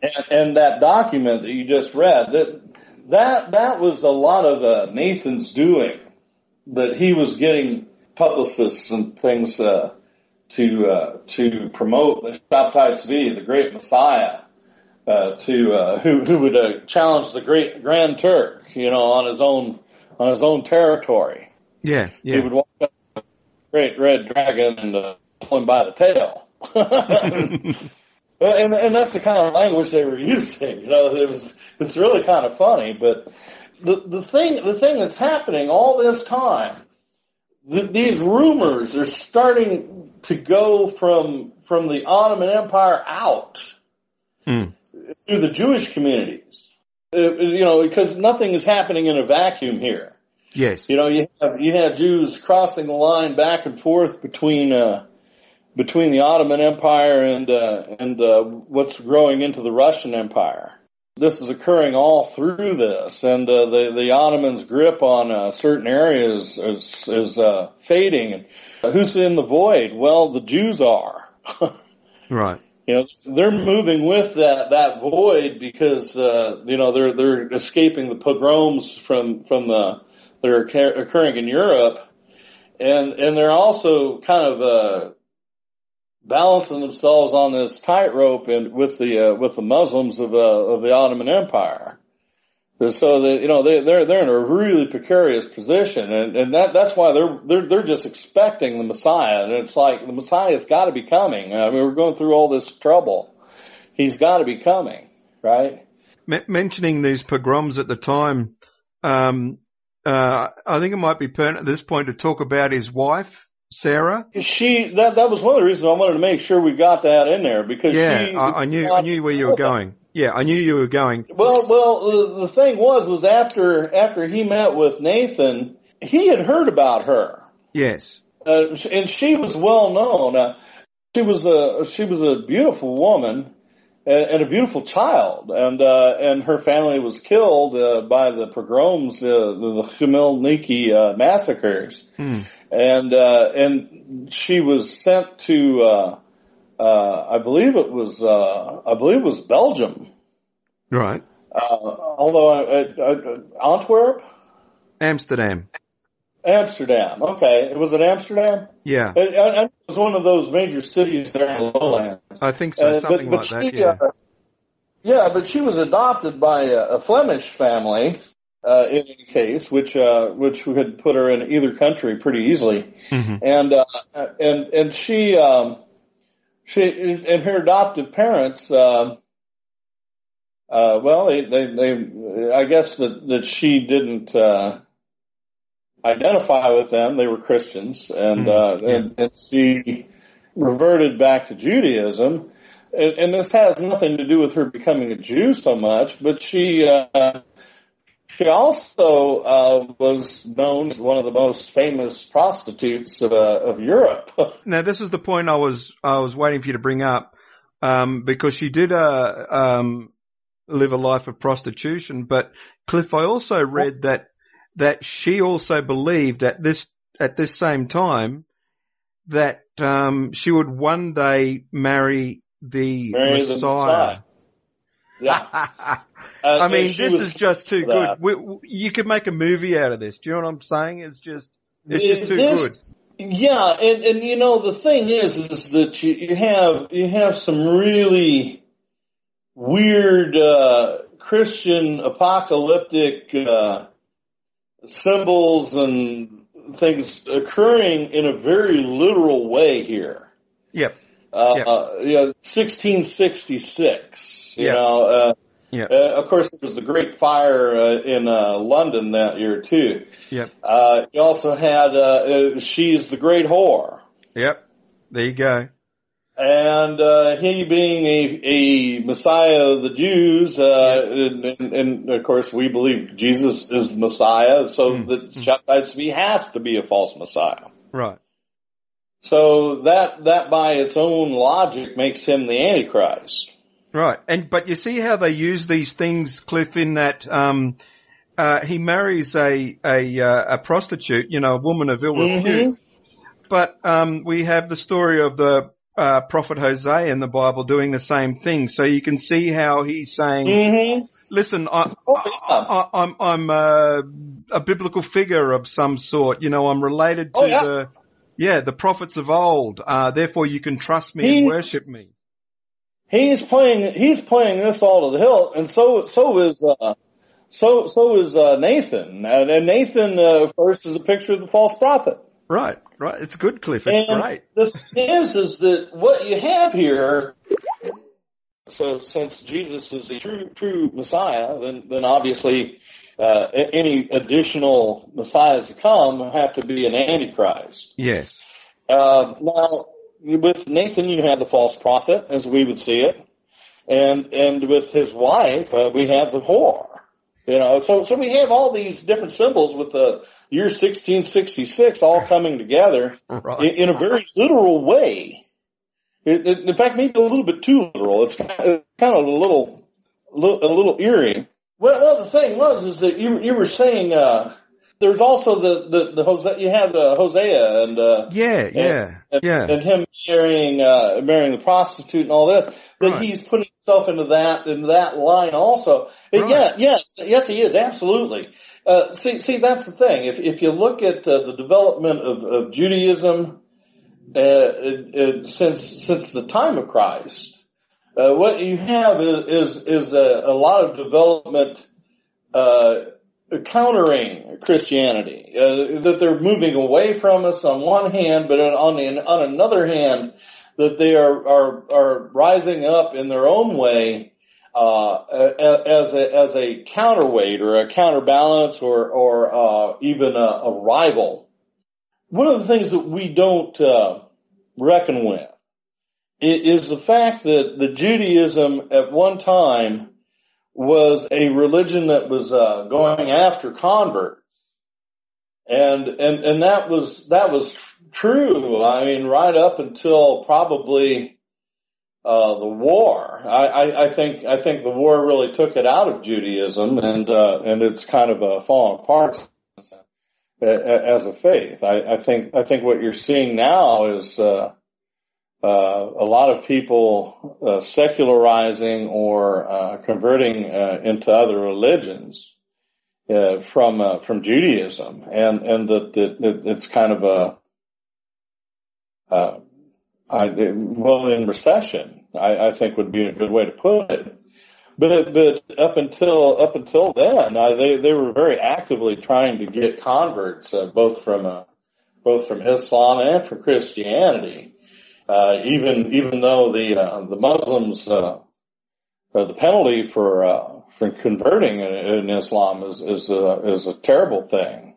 S1: And, and that document that you just read, that that that was a lot of uh, Nathan's doing. That he was getting publicists and things uh, to uh, to promote the Shabtai Tzvi, the great Messiah, uh, to uh, who who would uh, challenge the great Grand Turk, you know, on his own on his own territory.
S2: Yeah.
S1: He would walk up to the great red dragon and uh, pull him by the tail. And and that's the kind of language they were using. You know, it was it's really kind of funny. But the the thing the thing that's happening all this time, th- these rumors are starting to go from from the Ottoman Empire out
S2: Hmm.
S1: through the Jewish communities. Uh, you know, because nothing is happening in a vacuum here.
S2: Yes.
S1: You know, you have you have Jews crossing the line back and forth between uh, between the Ottoman Empire and uh, and uh, what's growing into the Russian Empire. This is occurring all through this, and uh, the the Ottomans' grip on uh, certain areas is is uh, fading. And who's in the void? Well, the Jews are.
S2: right.
S1: You know, they're moving with that that void because uh, you know they're they're escaping the pogroms from from the that are occurring in Europe, and and they're also kind of uh, balancing themselves on this tightrope and with the uh, with the Muslims of uh, of the Ottoman Empire. So that you know they they're they're in a really precarious position, and and that that's why they're they're they're just expecting the Messiah, and it's like the Messiah's got to be coming. I mean, we're going through all this trouble. He's got to be coming, right?
S2: M- mentioning these pogroms at the time, um, uh, I think it might be pertinent at this point to talk about his wife, Sarah.
S1: She that that was one of the reasons I wanted to make sure we got that in there because
S2: yeah,
S1: she,
S2: I, I knew I knew where you were going. Yeah, I knew you were going.
S1: Well, well, the thing was was after after he met with Nathan, he had heard about her.
S2: Yes,
S1: uh, and she was well known. Uh, she was a she was a beautiful woman and, and a beautiful child, and uh, and her family was killed uh, by the pogroms, uh, the Khmelnytsky uh, massacres,
S2: hmm.
S1: and uh, and she was sent to, uh, uh, I believe it was, uh, I believe it was Belgium,
S2: right?
S1: Uh, although uh, uh, Antwerp,
S2: Amsterdam.
S1: Amsterdam. Okay, it was it Amsterdam.
S2: Yeah,
S1: it, it, was one of those major cities there in the lowlands.
S2: I think so, uh, something but, but like she, that.
S1: Yeah. Uh, yeah, but she was adopted by a, a Flemish family. Uh, in any case, which uh, which could put her in either country pretty easily,
S2: mm-hmm.
S1: and uh, and and she um, she and her adoptive parents. Uh, uh, well, they, they, they, I guess that, that she didn't, uh, identify with them. They were Christians, and
S2: mm-hmm.
S1: uh, and, and she reverted back to Judaism. And, and, this has nothing to do with her becoming a Jew so much, but she uh, she also uh, was known as one of the most famous prostitutes of, uh, of Europe.
S2: now, this is the point I was I was waiting for you to bring up um, because she did uh, um, live a life of prostitution. But Cliff, I also read that that she also believed at this at this same time that um, she would one day marry the
S1: marry
S2: Messiah.
S1: The Messiah. Yeah.
S2: I mean, this is just too good. We, we, you could make a movie out of this. Do you know what I'm saying? It's just, it's just too
S1: this, good. Yeah, and and you know the thing is, is that you, you have you have some really weird uh, Christian apocalyptic uh, symbols and things occurring in a very literal way here.
S2: Yep.
S1: Uh,
S2: yep.
S1: Uh, you know, 1666. You
S2: yep.
S1: know, uh,
S2: yep.
S1: Uh, of course, there was the Great Fire uh, in uh, London that year too.
S2: Yep.
S1: Uh, you also had uh, she's the Great Whore.
S2: Yep. There you go
S1: and uh, he being a, a Messiah of the Jews, uh, and, and, and, of course we believe Jesus is the Messiah, so mm. the he has to be a false Messiah.
S2: Right.
S1: So that that by its own logic makes him the Antichrist.
S2: Right, and but you see how they use these things, Cliff, in that um, uh, he marries a a, uh, a prostitute, you know, a woman of ill repute. Mm-hmm. But um, we have the story of the uh, prophet Hosea in the Bible doing the same thing. So you can see how he's saying,
S1: mm-hmm.
S2: "Listen, I, I, I'm I'm a, a, biblical figure of some sort. You know, I'm related to
S1: oh, yeah.
S2: the yeah the prophets of old. Uh, therefore, you can trust me
S1: he's,
S2: and worship me."
S1: He's playing he's playing this all to the hilt, and so so is. Uh, so so is uh, Nathan, and, and Nathan, uh, first is a picture of the false prophet.
S2: Right, right. It's good, Cliff. It's
S1: and
S2: great.
S1: The thing is, is that what you have here. So, since Jesus is a true, true Messiah, then, then obviously, uh, any additional messiahs to come have to be an antichrist.
S2: Yes.
S1: Uh, now, with Nathan, you have the false prophet, as we would see it, and and with his wife, uh, we have the whore. You know, so so we have all these different symbols with the year 1666 all coming together
S2: Right.
S1: in, in a very literal way. It, it, in fact, maybe a little bit too literal. It's kind of, kind of a little, little a little eerie. Well, well, the thing was is that you you were saying uh, there's also the the, the Hosea, you have uh, Hosea and uh,
S2: Yeah, yeah,
S1: and,
S2: yeah.
S1: and him marrying uh, marrying the prostitute and all this. That
S2: Right.
S1: he's putting himself into that into that line also.
S2: Right.
S1: Yeah, yes, yes, he is absolutely. Uh, see, see, that's the thing. If if you look at uh, the development of, of Judaism uh, it, it, since since the time of Christ, uh, what you have is is, is a, a lot of development. Uh, countering Christianity, uh, that they're moving away from us on one hand, but on the, on another hand, that they are, are, are rising up in their own way, uh, as a, as a counterweight or a counterbalance or, or, uh, even a, a rival. One of the things that we don't, uh, reckon with is the fact that the Judaism at one time was a religion that was uh, going after converts, and and and that was that was true. I mean, right up until probably uh, the war. I, I, I think I think the war really took it out of Judaism, and uh, and it's kind of uh, fallen apart a- a- as a faith. I, I think I think what you're seeing now is. Uh, uh, a lot of people uh, secularizing or uh, converting uh, into other religions uh, from uh, from Judaism, and and that that it's kind of a I, well in recession. I, I think would be a good way to put it. But but up until up until then, I, they they were very actively trying to get converts, both from uh, both from Islam and from Christianity. Uh, even even though the uh, the Muslims uh, uh, the penalty for uh, for converting in, in Islam is is a, is a terrible thing,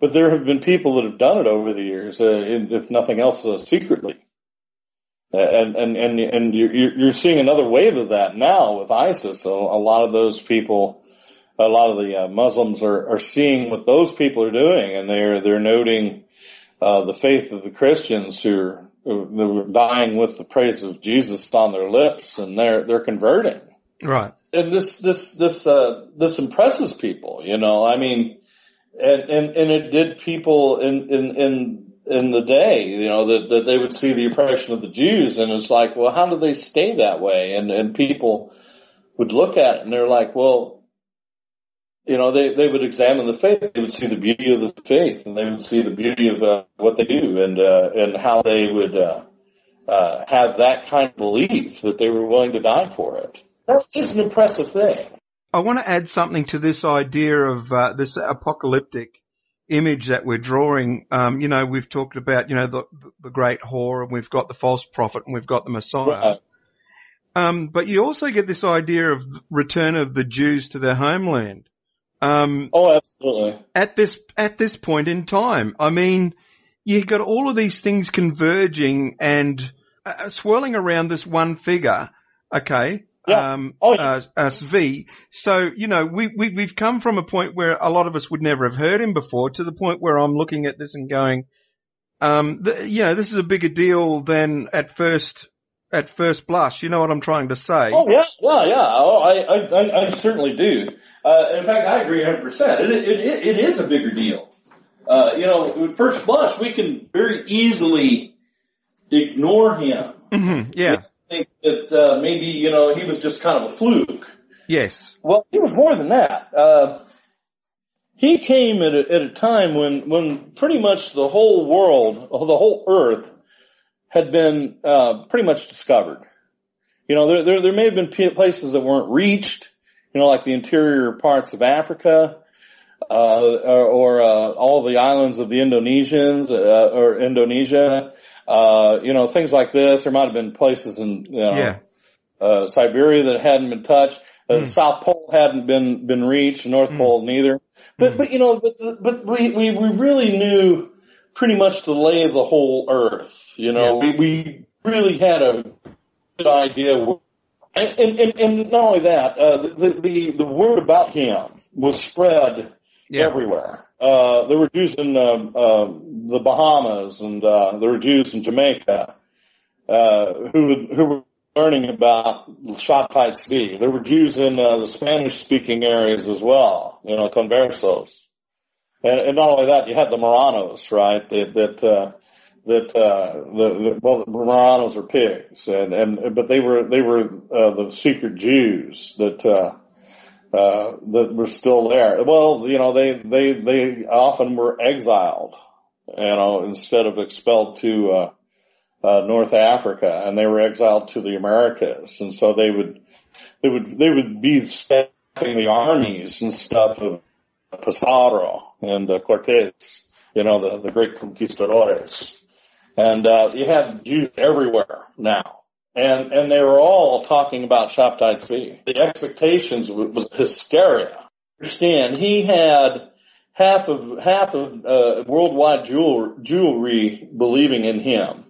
S1: but there have been people that have done it over the years, uh, in, if nothing else, uh, secretly. Uh, And and and and you're you're seeing another wave of that now with ISIS. A, a lot of those people, a lot of the uh, Muslims are are seeing what those people are doing, and they're they're noting uh, the faith of the Christians who are who are dying with the praise of Jesus on their lips, and they're they're converting.
S2: Right.
S1: And this this this uh, this impresses people, you know. I mean, and and and it did people in in in in the day, you know, that that they would see the oppression of the Jews, and it's like, well, how do they stay that way? And and people would look at it, and they're like, well, you know, they, they would examine the faith. They would see the beauty of the faith, and they would see the beauty of uh, what they do, and uh, and how they would uh, uh, have that kind of belief that they were willing to die for it. That is an impressive thing.
S2: I want to add something to this idea of uh, this apocalyptic image that we're drawing. Um, you know, we've talked about you know the the great whore, and we've got the false prophet, and we've got the Messiah.
S1: Right.
S2: Um, but you also get this idea of return of the Jews to their homeland. Um,
S1: Oh, absolutely.
S2: at this at this point in time. I mean, you've got all of these things converging and uh, swirling around this one figure. Okay.
S1: Yeah.
S2: Um,
S1: Oh, yeah.
S2: uh, Zvi. So, you know, we, we, we've come from a point where a lot of us would never have heard him before to the point where I'm looking at this and going, um, you know, this is a bigger deal than at first, at first blush. You know what I'm trying to say?
S1: Oh yeah, yeah, yeah. Oh, I, I, I, certainly do. Uh, in fact, I agree 100. percent It, it, it, it is a bigger deal. Uh, you know, at first blush, we can very easily ignore him.
S2: Mhm, yeah.
S1: Think that uh, maybe you know he was just kind of a fluke.
S2: Yes.
S1: Well, he was more than that. Uh, he came at a, at a time when, when pretty much the whole world, or the whole earth, had been uh, pretty much discovered. You know, there, there there may have been places that weren't reached. You know, like the interior parts of Africa, uh, or, or uh, all the islands of the Indonesians uh, or Indonesia. Uh, you know, things like this. There might have been places in you know,
S2: Yeah.
S1: uh, Siberia that hadn't been touched. Uh,
S2: Hmm.
S1: The South Pole hadn't been been reached. North Pole neither. But but you know, but but we we we really knew pretty much the lay of the whole Earth. You know, we we really had a good idea. And and and, and not only that, uh, the, the the word about him was spread
S2: Yeah.
S1: everywhere. Uh, there were Jews in uh, uh, the Bahamas, and uh, there were Jews in Jamaica uh, who would- who were learning about Shabtai Tzvi. There were Jews in uh, the Spanish-speaking areas as well, you know, conversos. And, and not only that, you had the Marranos, right? That that uh, that uh, the, the well, the Marranos are pigs, and and but they were they were uh, the secret Jews that. Uh, uh, that were still there. Well, you know, they, they, they often were exiled, you know, instead of expelled to, uh, uh, North Africa and they were exiled to the Americas. And so they would, they would, they would be staffing the armies and stuff of Pizarro and uh, Cortez, you know, the, the great conquistadores. And, uh, you had Jews everywhere now and and they were all talking about Shabtai Tzvi. The expectations was, hysteria. Understand? He had half of half of uh, worldwide jewel, jewelry believing in him.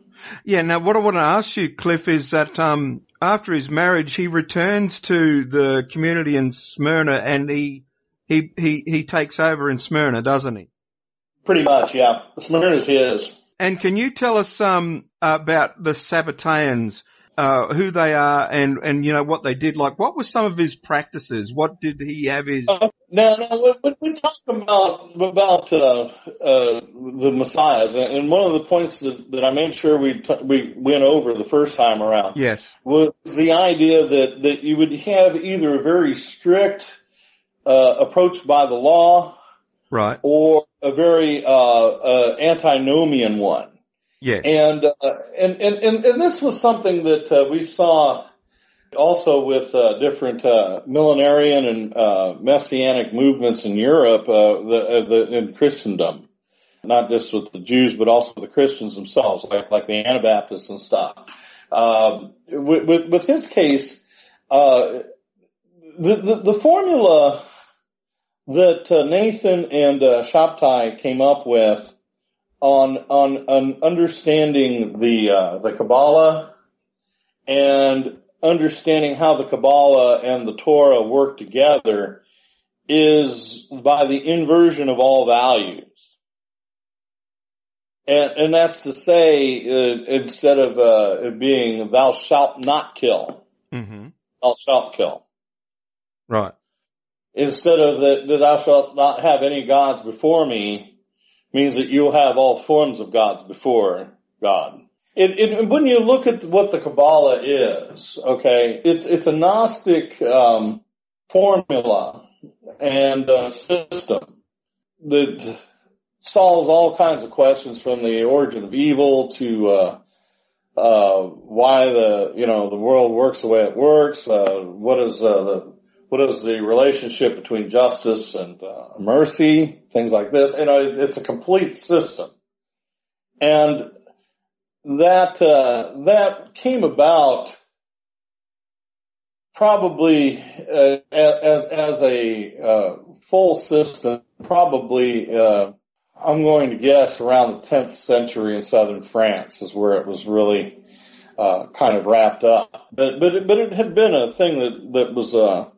S2: Yeah. Now, what I want to ask you, Cliff, is that um, after his marriage, he returns to the community in Smyrna, and he he he he takes over in Smyrna, doesn't he?
S1: Pretty much, yeah. Smyrna's his.
S2: And can you tell us um, about the Sabbateans, uh, who they are, and and you know what they did? Like, what were some of his practices? What did he have his?
S1: Uh, now, now when we talk about about uh, uh, the messiahs, and one of the points that, that I made sure we t- we went over the first time around
S2: Yes.
S1: was the idea that, that you would have either a very strict uh, approach by the law
S2: Right.
S1: or a very uh, uh, antinomian one.
S2: Yes.
S1: And, uh, and, and, and, and this was something that uh, we saw also with uh, different uh, millenarian and uh, messianic movements in Europe, uh, the, uh, the, in Christendom. Not just with the Jews, but also the Christians themselves, like, like the Anabaptists and stuff. Um, with, with, with his case, uh, the, the, the formula that uh, Nathan and uh, Shabtai came up with on on, on understanding the uh, the Kabbalah and understanding how the Kabbalah and the Torah work together is by the inversion of all values. And, and that's to say, uh, instead of uh, it being "Thou shalt not kill,"
S2: hmm
S1: "Thou shalt kill."
S2: Right.
S1: Instead of that, that thou shalt not have any gods before me means that you'll have all forms of gods before God. It, it, when you look at what the Kabbalah is, okay, it's it's a Gnostic um, formula and uh, system that solves all kinds of questions from the origin of evil to uh, uh, why the you know the world works the way it works. Uh, what is uh, the what is the relationship between justice and uh, mercy? Things like this. You know, it, it's a complete system, and that uh, that came about probably uh, as as a uh, full system. Probably, uh, I'm going to guess around the 10th century in southern France is where it was really uh, kind of wrapped up. But but it, but it had been a thing that that was uh,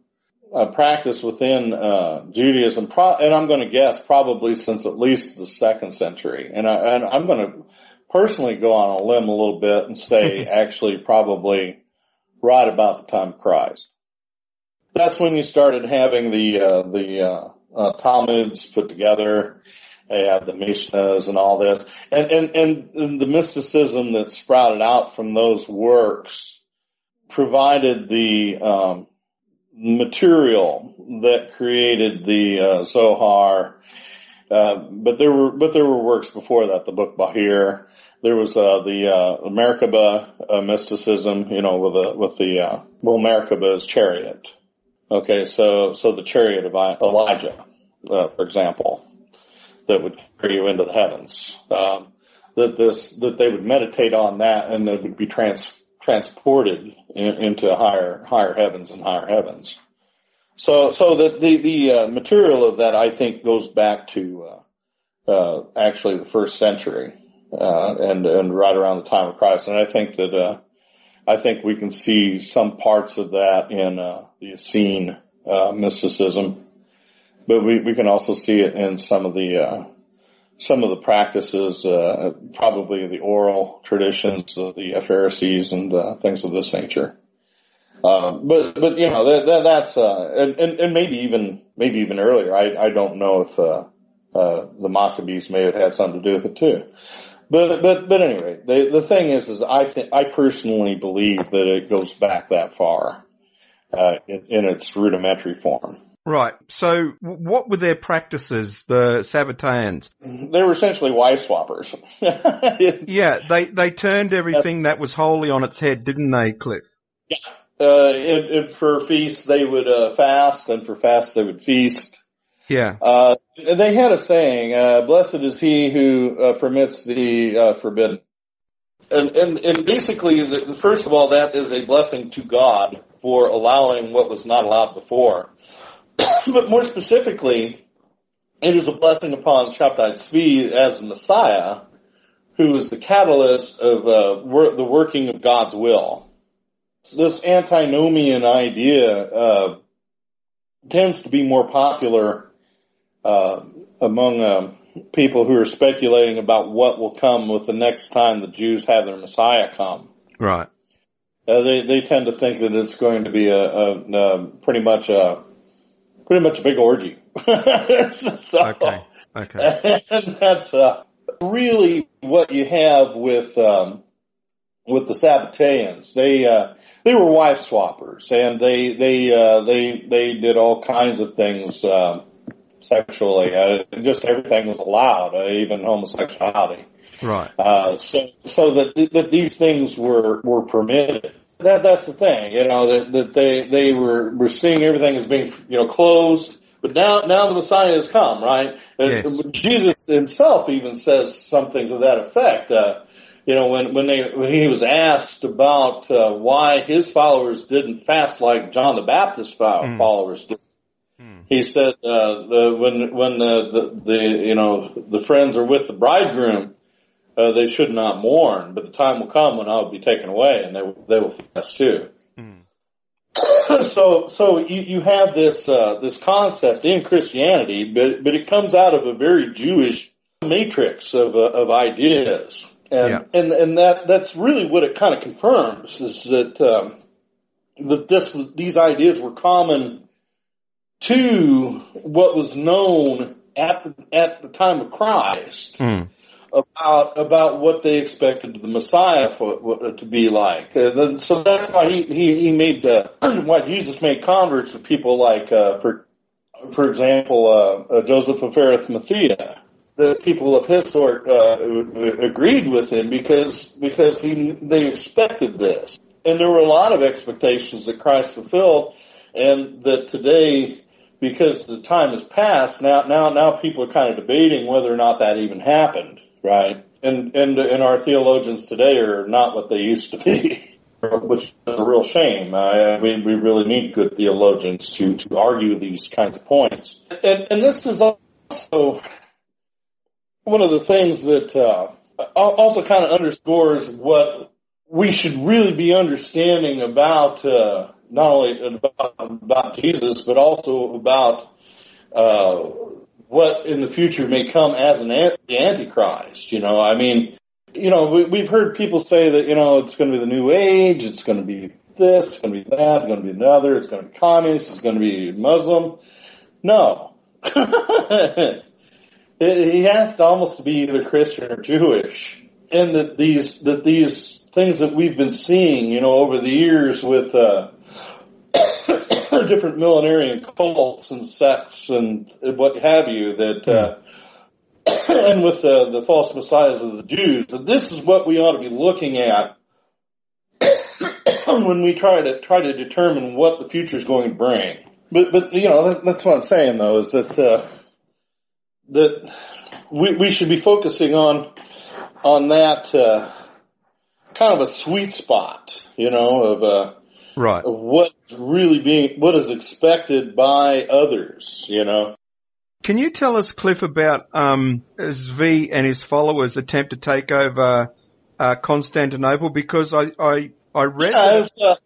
S1: a practice within uh, Judaism, pro- and I'm going to guess probably since at least the second century. And I and I'm going to personally go on a limb a little bit and say actually probably right about the time of Christ. That's when you started having the uh, the uh, uh, Talmuds put together. They have the Mishnahs and all this, and, and and and the mysticism that sprouted out from those works provided the um, material that created the uh, Zohar. Uh, but there were but there were works before that. The book Bahir. There was uh, the uh, Merkaba uh, mysticism. You know, with the with the uh, well, Merkaba's chariot. Okay, so so the chariot of Elijah, uh, for example, that would carry you into the heavens. Um, that this that they would meditate on that and it would be trans transported in, into higher higher heavens and higher heavens. So so that the the uh, material of that I think goes back to uh, uh, actually the first century uh, and and right around the time of Christ, and I think that uh, I think we can see some parts of that in uh, the Essene mysticism but we, we can also see it in some of the uh, some of the practices, uh, probably the oral traditions of the Pharisees and uh, things of this nature. Uh, but but you know that, that that's uh, and, and, and maybe even maybe even earlier. I I don't know if uh, uh, the Maccabees may have had something to do with it too. But but but anyway, the the thing is is I think I personally believe that it goes back that far uh, in, in its rudimentary form.
S2: Right. So, what were their practices, the Sabbateans?
S1: They were essentially wife swappers.
S2: yeah, they they turned everything that was holy on its head, didn't they, Cliff?
S1: Yeah. Uh, it, it, for feasts they would uh, fast, and for fasts they would feast.
S2: Yeah.
S1: Uh, they had a saying, uh, "Blessed is he who uh, permits the uh, forbidden." And, and and basically, the, first of all, that is a blessing to God for allowing what was not allowed before. but more specifically, it is a blessing upon Shabtai Tzvi as Messiah, who is the catalyst of uh, wor- the working of God's will. This antinomian idea uh, tends to be more popular uh, among um, people who are speculating about what will come with the next time the Jews have their Messiah come.
S2: Right.
S1: Uh, they they tend to think that it's going to be a, a, a pretty much a pretty much a big orgy. so,
S2: okay. Okay.
S1: And that's uh, really what you have with um, with the Sabbateans. They uh, they were wife swappers, and they they uh, they they did all kinds of things um, sexually. Uh, just everything was allowed, uh, even homosexuality.
S2: Right.
S1: Uh, so so that that these things were were permitted that that's the thing, you know, that, that they they were were seeing everything as being you know closed, but now now the Messiah has come, right?
S2: Yes.
S1: Jesus himself even says something to that effect. Uh, you know, when when they when he was asked about uh, why his followers didn't fast like John the Baptist
S2: Mm.
S1: followers did, he said uh, the, when when the, the the you know the friends are with the bridegroom uh, they should not mourn, but the time will come when I will be taken away, and they will, they will fast too. so, so you, you have this uh, this concept in Christianity, but but it comes out of a very Jewish matrix of uh, of ideas, and
S2: Yeah.
S1: and and that that's really what it kind of confirms is that um, that this was- these ideas were common to what was known at the, at the time of Christ
S2: Mm.
S1: About about what they expected the Messiah for, what, to be like. And then, so that's why he he, he made uh, why Jesus made converts to people like uh, for for example uh, uh, Joseph of Arimathea. The people of his sort uh, agreed with him because because he they expected this, and there were a lot of expectations that Christ fulfilled, and that today because the time has passed now now now people are kind of debating whether or not that even happened right. And and and our theologians today are not what they used to be which is a real shame. Uh, we we really need good theologians to to argue these kinds of points. And and this is also one of the things that uh, also kind of underscores what we should really be understanding about uh, not only about, about Jesus, but also about uh, what in the future may come as an Antichrist. You know, I mean, you know, we, we've heard people say that you know it's going to be the new age, it's going to be this, it's going to be that, it's going to be another, it's going to be communist, it's going to be Muslim. No. He has to almost be either Christian or Jewish. And that these, that these things that we've been seeing, you know, over the years with, uh, different millenarian cults and sects and what have you that, uh, and with the, the false messiahs of the Jews, that this is what we ought to be looking at when we try to, try to determine what the future is going to bring. But, but, you know, that, that's what I'm saying though, is that, uh, that we, we should be focusing on on that uh, kind of a sweet spot, you know, of uh,
S2: Right.
S1: of what really being what is expected by others, you know.
S2: Can you tell us, Cliff, about um, Zvi and his followers' attempt to take over uh, Constantinople? Because I I, I read
S1: Yeah,
S2: that,
S1: uh,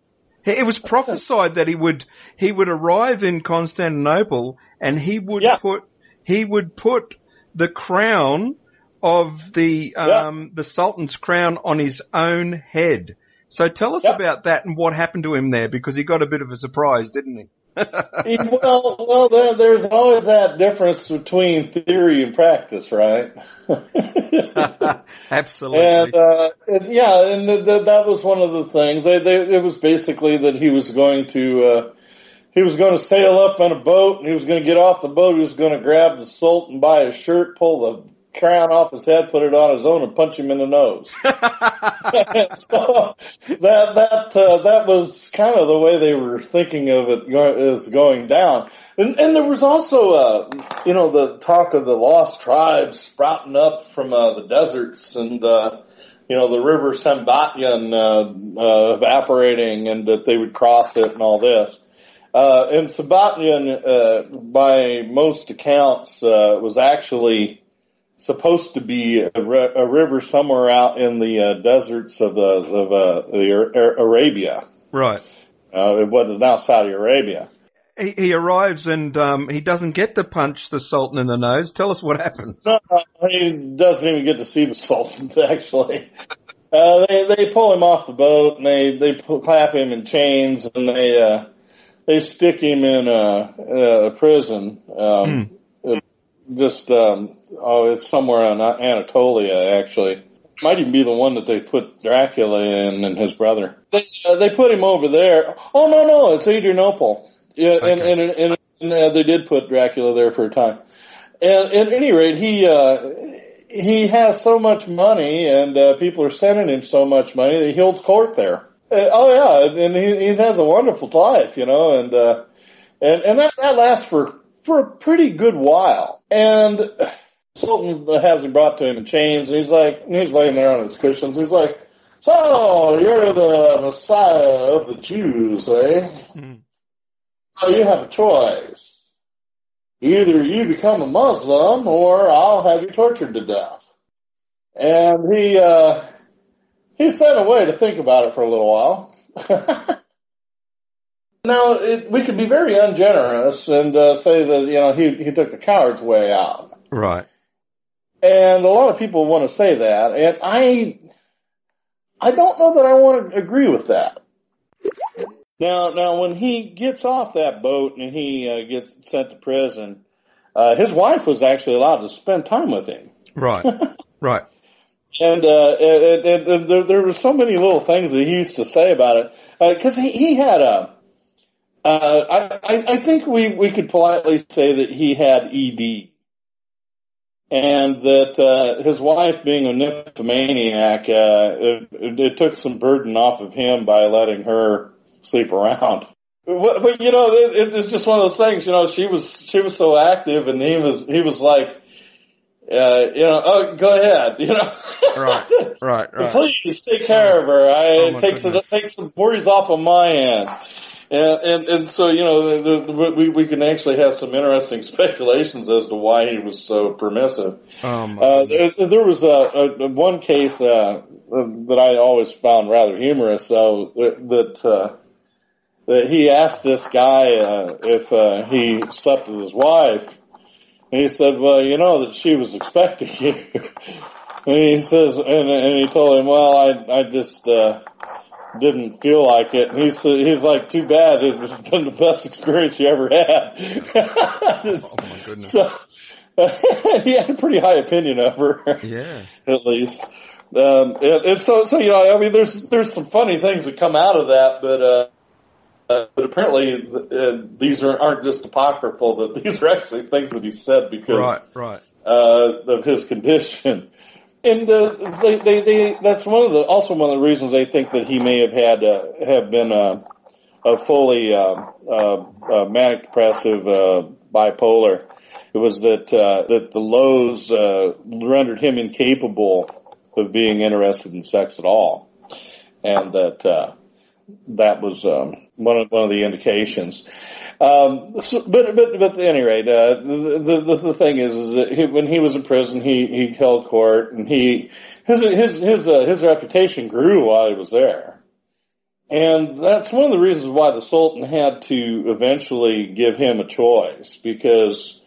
S2: It was prophesied that he would he would arrive in Constantinople and he would
S1: Yeah.
S2: put he would put the crown of the um, the Sultan's crown on his own head. So tell us
S1: Yeah.
S2: about that and what happened to him there because he got a bit of a surprise, didn't he?
S1: well, well, there, there's always that difference between theory and practice, right?
S2: Absolutely.
S1: And, uh, and yeah, and th- th- that was one of the things. They, they, it was basically that he was going to, uh, he was going to sail up on a boat and he was going to get off the boat. He was going to grab the Sultan by his shirt, pull the crown off his head, put it on his own and punch him in the nose. so that, that, uh, that was kind of the way they were thinking of it is going down. And, and there was also, uh, you know, the talk of the lost tribes sprouting up from, uh, the deserts and, uh, you know, the river Sambatyan, uh, uh, evaporating and that they would cross it and all this. Uh, and Sabatyan, uh, by most accounts, uh, was actually supposed to be a, a river somewhere out in the uh, deserts of the of uh, the Ar- Arabia.
S2: right.
S1: Uh, it wasn't now Saudi Arabia.
S2: He, he arrives and um, he doesn't get to punch the Sultan in the nose. Tell us what happens.
S1: No, he doesn't even get to see the Sultan actually. Uh, they they pull him off the boat and they they clap him in chains and they uh, they stick him in a, a prison. Um, it- Just um, oh, it's somewhere in Anatolia actually. Might even be the one that they put Dracula in and his brother. They uh, they put him over there. Oh no no, it's Adrianople. Yeah, and
S2: Okay.
S1: and, and, and uh, they did put Dracula there for a time. And at any rate, he uh, he has so much money, and uh, people are sending him so much money that he holds court there. Uh, oh yeah, and he, he has a wonderful life, you know, and uh, and and that, that lasts for for a pretty good while. And Sultan has him brought to him in chains, and he's like, and he's laying there on his cushions. He's like, "So you're the Messiah of the Jews, eh?
S2: Hmm.
S1: So you have a choice." either you become a Muslim or I'll have you tortured to death. And he, uh, he sent away to think about it for a little while. now, it, we could be very ungenerous and uh, say that, you know, he, he took the coward's way out.
S2: Right.
S1: And a lot of people want to say that, and I, I don't know that I want to agree with that. Now, now, when he gets off that boat and he uh, gets sent to prison, uh, his wife was actually allowed to spend time with him,
S2: Right. right.
S1: and uh, and, and, and there, there were so many little things that he used to say about it because he he had a. Uh, I, I I think we we could politely say that he had ED and that uh, his wife being a nymphomaniac, uh, it, it, it took some burden off of him by letting her sleep around. But, but you know, it, it's just one of those things. You know, she was she was so active, and he was he was like, uh, you know, oh, go ahead, you know,
S2: Right. Right. Right.
S1: Please take care of her. I
S2: Oh, my
S1: take some
S2: goodness.
S1: take some worries off of my hands. And, and and so you know the, the, we we can actually have some interesting speculations as to why he was so permissive.
S2: My
S1: Uh, there, there was a, a, one case uh, that I always found rather humorous. So that uh, that he asked this guy uh, if uh, he slept with his wife, and he said, "Well, you know that she was expecting you." and he says, and, and he told him, "Well, I I just." Didn't feel like it. And he's he's like, too bad. It was been the best experience you ever had.
S2: Oh my goodness.
S1: So he had a pretty high opinion of her,
S2: Yeah.
S1: at least. Um, and, and so, so you know, I mean, there's there's some funny things that come out of that, but uh, uh, but apparently uh, these are, aren't just apocryphal. But these are actually things that he said because
S2: Right. Right.
S1: uh, of his condition. And uh, they, they, they, that's one of the also one of the reasons they think that he may have had uh, have been a, a fully uh, uh, uh, manic depressive uh, bipolar. It was that uh, that the lows uh, rendered him incapable of being interested in sex at all, and that uh, that was um, one of one of the indications. Um, so, but but but at any rate, uh, the, the the thing is, is that he, when he was in prison, he he held court, and he his his his uh, his reputation grew while he was there. And that's one of the reasons why the Sultan had to eventually give him a choice because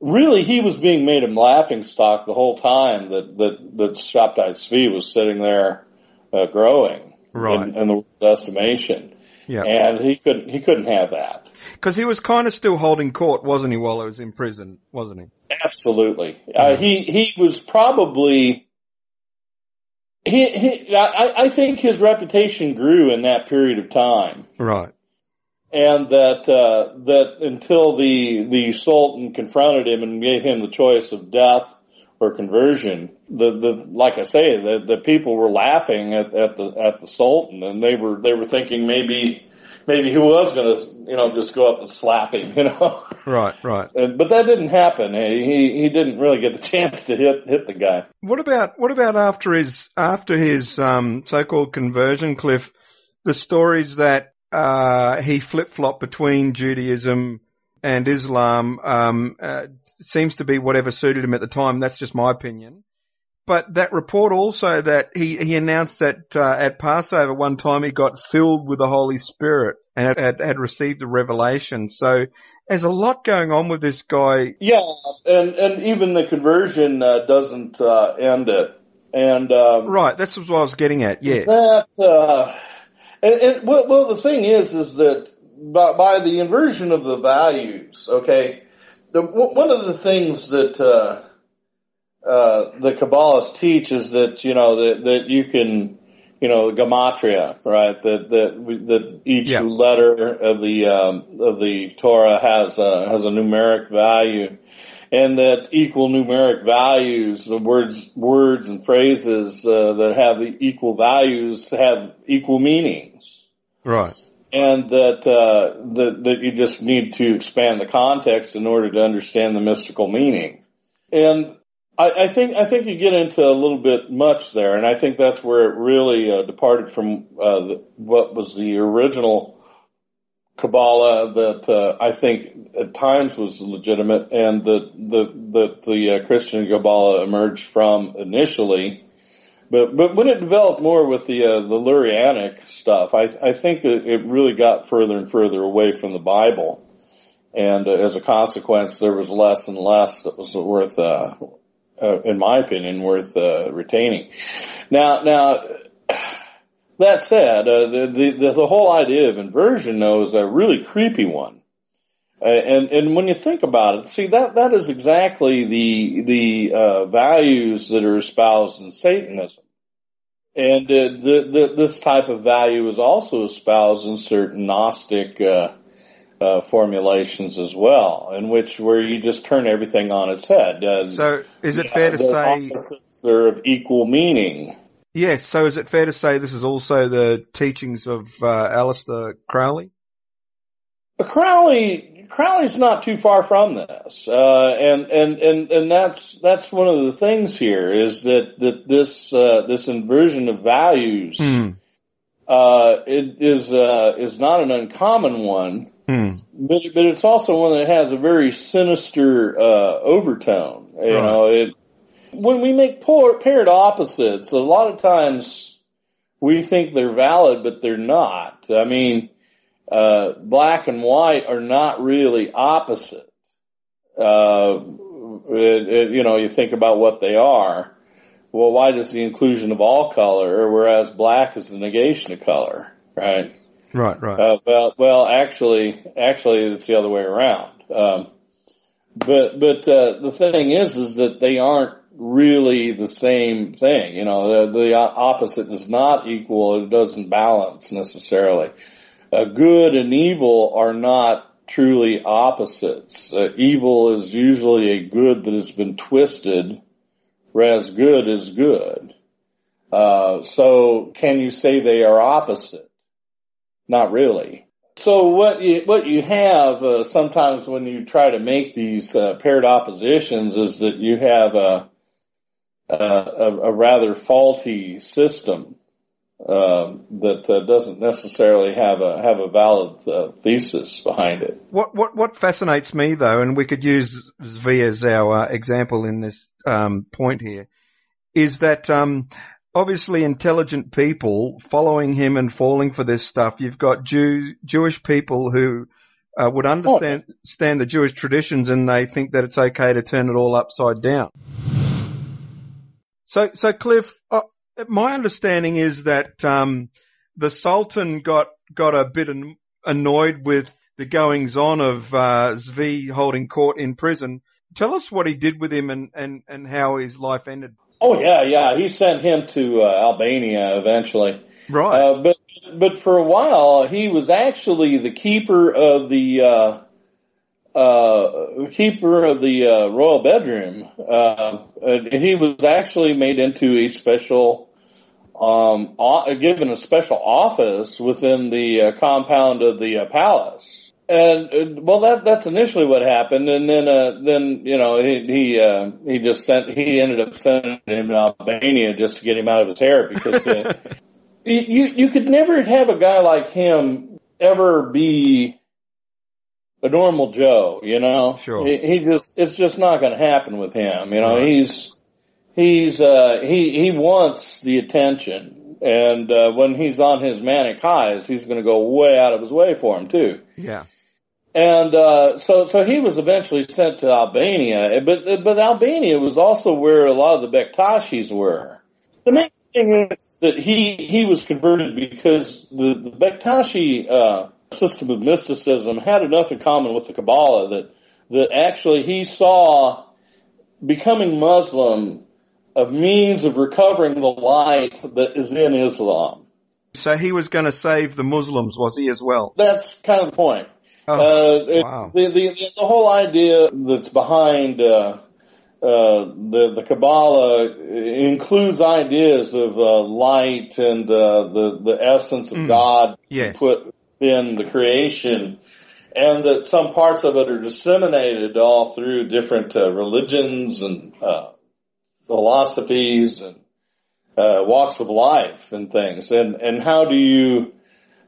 S1: really he was being made a laughing stock the whole time that, that, that Shabtai Zvi was sitting there uh, growing
S2: Right.
S1: in, in the world's estimation.
S2: Yeah.
S1: And he couldn't, he couldn't have that.
S2: Because he was kind of still holding court, wasn't he, while he was in prison, wasn't he?
S1: Absolutely. Uh, he, he was probably, he, he, I, I think his reputation grew in that period of time.
S2: Right.
S1: and that uh, that until the the Sultan confronted him and gave him the choice of death or conversion, the the like I say, the the people were laughing at, at the at the Sultan, and they were they were thinking maybe maybe he was going to you know just go up and slap him, you know.
S2: Right, right.
S1: And, but that didn't happen. He he didn't really get the chance to hit hit the guy.
S2: What about what about after his after his um, so-called conversion, Cliff? The stories that uh, he flip flopped between Judaism and Islam um, uh, seems to be whatever suited him at the time. That's just my opinion. But that report also that he, he announced that uh, at Passover one time he got filled with the Holy Spirit and had, had, received a revelation. So there's a lot going on with this guy.
S1: Yeah, and and even the conversion uh, doesn't uh, end it. And um,
S2: Right, that's what I was getting at. Yeah.
S1: That uh, and, and well, well, the thing is, is that by, by the inversion of the values, okay, the one of the things that uh, the Kabbalists teach is that you know that that you can, you know, gematria, right? That that that each
S2: Yeah.
S1: letter of the um, of the Torah has a has a numeric value and that equal numeric values, the words, words and phrases uh, that have the equal values have equal meanings,
S2: Right.
S1: and that uh, that that you just need to expand the context in order to understand the mystical meaning. And I, I think I think you get into a little bit much there, and I think that's where it really uh, departed from uh, the, what was the original Kabbalah that uh, I think at times was legitimate, and that the that the uh, Christian Kabbalah emerged from initially. But but when it developed more with the uh, the Lurianic stuff, I I think it, it really got further and further away from the Bible, and uh, as a consequence, there was less and less that was worth, uh, uh, in my opinion, worth uh, retaining. Now now that said, uh, the, the the whole idea of inversion though is a really creepy one. Uh, and and when you think about it, see that that is exactly the the uh, values that are espoused in Satanism, and uh, the, the this type of value is also espoused in certain Gnostic uh, formulations as well, in which where you just turn everything on its head. Uh,
S2: So is it fair to say?
S1: opposites are of equal meaning.
S2: Yes. So is it fair to say this is also the teachings of uh, Aleister Crowley?
S1: Crowley Crowley's not too far from this, uh, and and and and that's that's one of the things here is that that this uh, this inversion of values
S2: Hmm.
S1: uh, it is uh, is not an uncommon one,
S2: Hmm.
S1: but but it's also one that has a very sinister uh, overtone. You
S2: Right.
S1: know, it when we make polar, paired opposites, a lot of times we think they're valid, but they're not. I mean, uh, black and white are not really opposite. Uh, it, it, you know, you think about what they are. Well, why does the inclusion of all color, whereas black is the negation of color, right?
S2: Right. Right.
S1: Uh, well, well, actually, actually, it's the other way around. Um, but but uh, the thing is, is that they aren't really the same thing. You know, the, the opposite is not equal. It doesn't balance necessarily. Uh, good and evil are not truly opposites. Uh, evil is usually a good that has been twisted, whereas good is good. Uh, so can you say they are opposite? Not really. So what you what you have uh, sometimes when you try to make these uh, paired oppositions is that you have a a, a, rather faulty system um, that uh, doesn't necessarily have a have a valid uh, thesis behind it.
S2: What what what fascinates me though, and we could use Zvi as our uh, example in this um, point here, is that um, obviously intelligent people following him and falling for this stuff. You've got Jew, Jewish people who uh, would understand understand the Jewish traditions and they think that it's okay to turn it all upside down. So, so Cliff, uh, my understanding is that um, the Sultan got got a bit an- annoyed with the goings on of uh, Zvi holding court in prison. Tell us what he did with him and, and, and how his life ended.
S1: Oh yeah, yeah. He sent him to uh, Albania eventually.
S2: Right.
S1: Uh, but but for a while he was actually the keeper of the uh, uh, keeper of the uh, royal bedroom. Uh, and he was actually made into a special, um, given a special office within the uh, compound of the uh, palace. And well, that that's initially what happened, and then uh, then you know he he uh, he just sent he ended up sending him to Albania just to get him out of his hair because uh, you you could never have a guy like him ever be a normal Joe, you know.
S2: Sure.
S1: He, he just it's just not going to happen with him. You know,
S2: Right.
S1: he's he's uh he he wants the attention, and uh, when he's on his manic highs, he's going to go way out of his way for him too.
S2: Yeah.
S1: And uh, so, so he was eventually sent to Albania, but but Albania was also where a lot of the Bektashis were. The main thing is that he he was converted because the, the Bektashi uh, system of mysticism had enough in common with the Kabbalah that that actually he saw becoming Muslim a means of recovering the light that is in Islam.
S2: So he was going to save the Muslims, was he as well?
S1: That's kind of the point.
S2: Oh,
S1: Uh, it-
S2: wow.
S1: the, the the whole idea that's behind uh, uh, the the Kabbalah includes ideas of uh, light and uh, the the essence of God
S2: Yes.
S1: put in the creation, and that some parts of it are disseminated all through different uh, religions and uh, philosophies and uh, walks of life and things. And and how do you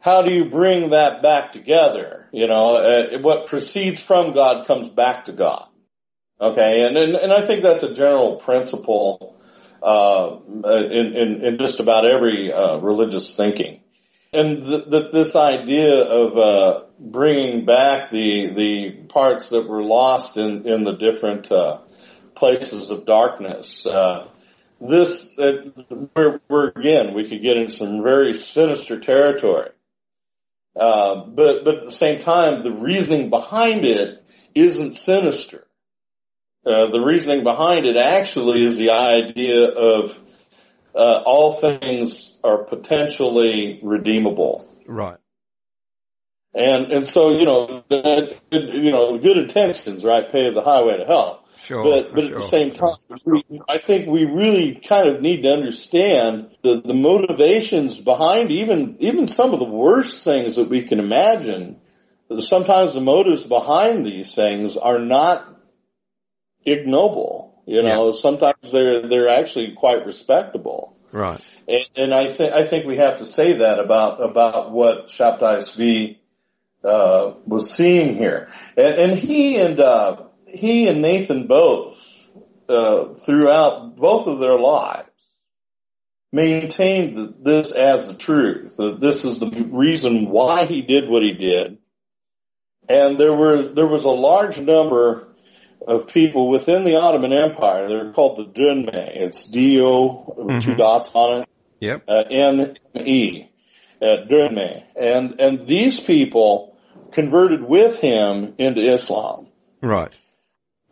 S1: how do you bring that back together? You know, uh, what proceeds from God comes back to God. Okay, and and, and I think that's a general principle uh, in, in in just about every uh, religious thinking, and th- th- this idea of uh, bringing back the the parts that were lost in in the different uh, places of darkness. Uh, this uh, we're, we're again we could get into some very sinister territory. Uh, but but at the same time, the reasoning behind it isn't sinister. Uh, the reasoning behind it actually is the idea of uh, all things are potentially redeemable,
S2: Right.
S1: and and so you know that, you know good intentions right pave the highway to hell.
S2: Sure.
S1: But but at
S2: sure,
S1: the same time, we, I think we really kind of need to understand the the motivations behind even even some of the worst things that we can imagine. Sometimes the motives behind these things are not ignoble. You know, sometimes they're they're actually quite respectable.
S2: Right.
S1: And, and I think I think we have to say that about about what Zvi uh, was seeing here, and, and he and uh, he and Nathan both uh, throughout both of their lives maintained that this as the truth. That this is the reason why he did what he did, and there were there was a large number of people within the Ottoman Empire. They're called the Dönmeh. It's D-O, with two
S2: Mhm.
S1: dots on it,
S2: Yep.
S1: uh, N-E, uh, Dönmeh. And, and these people converted with him into Islam.
S2: Right.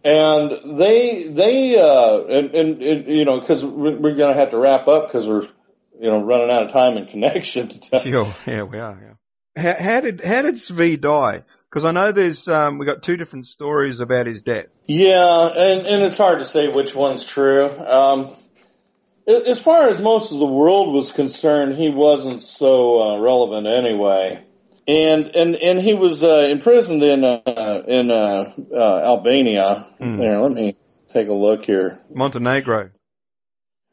S1: And they, they, uh, and, and, and you know, cause we're, we're gonna have to wrap up cause we're, you know, running out of time and connection.
S2: Sure. Yeah, we are. Yeah. How, how did how did Zvi die? Because I know there's um, we got two different stories about his death.
S1: Yeah, and, and it's hard to say which one's true. Um, as far as most of the world was concerned, he wasn't so uh, relevant anyway. And and and he was uh, imprisoned in uh, in uh, uh, Albania.
S2: Hmm.
S1: There, let me take a look here.
S2: Montenegro.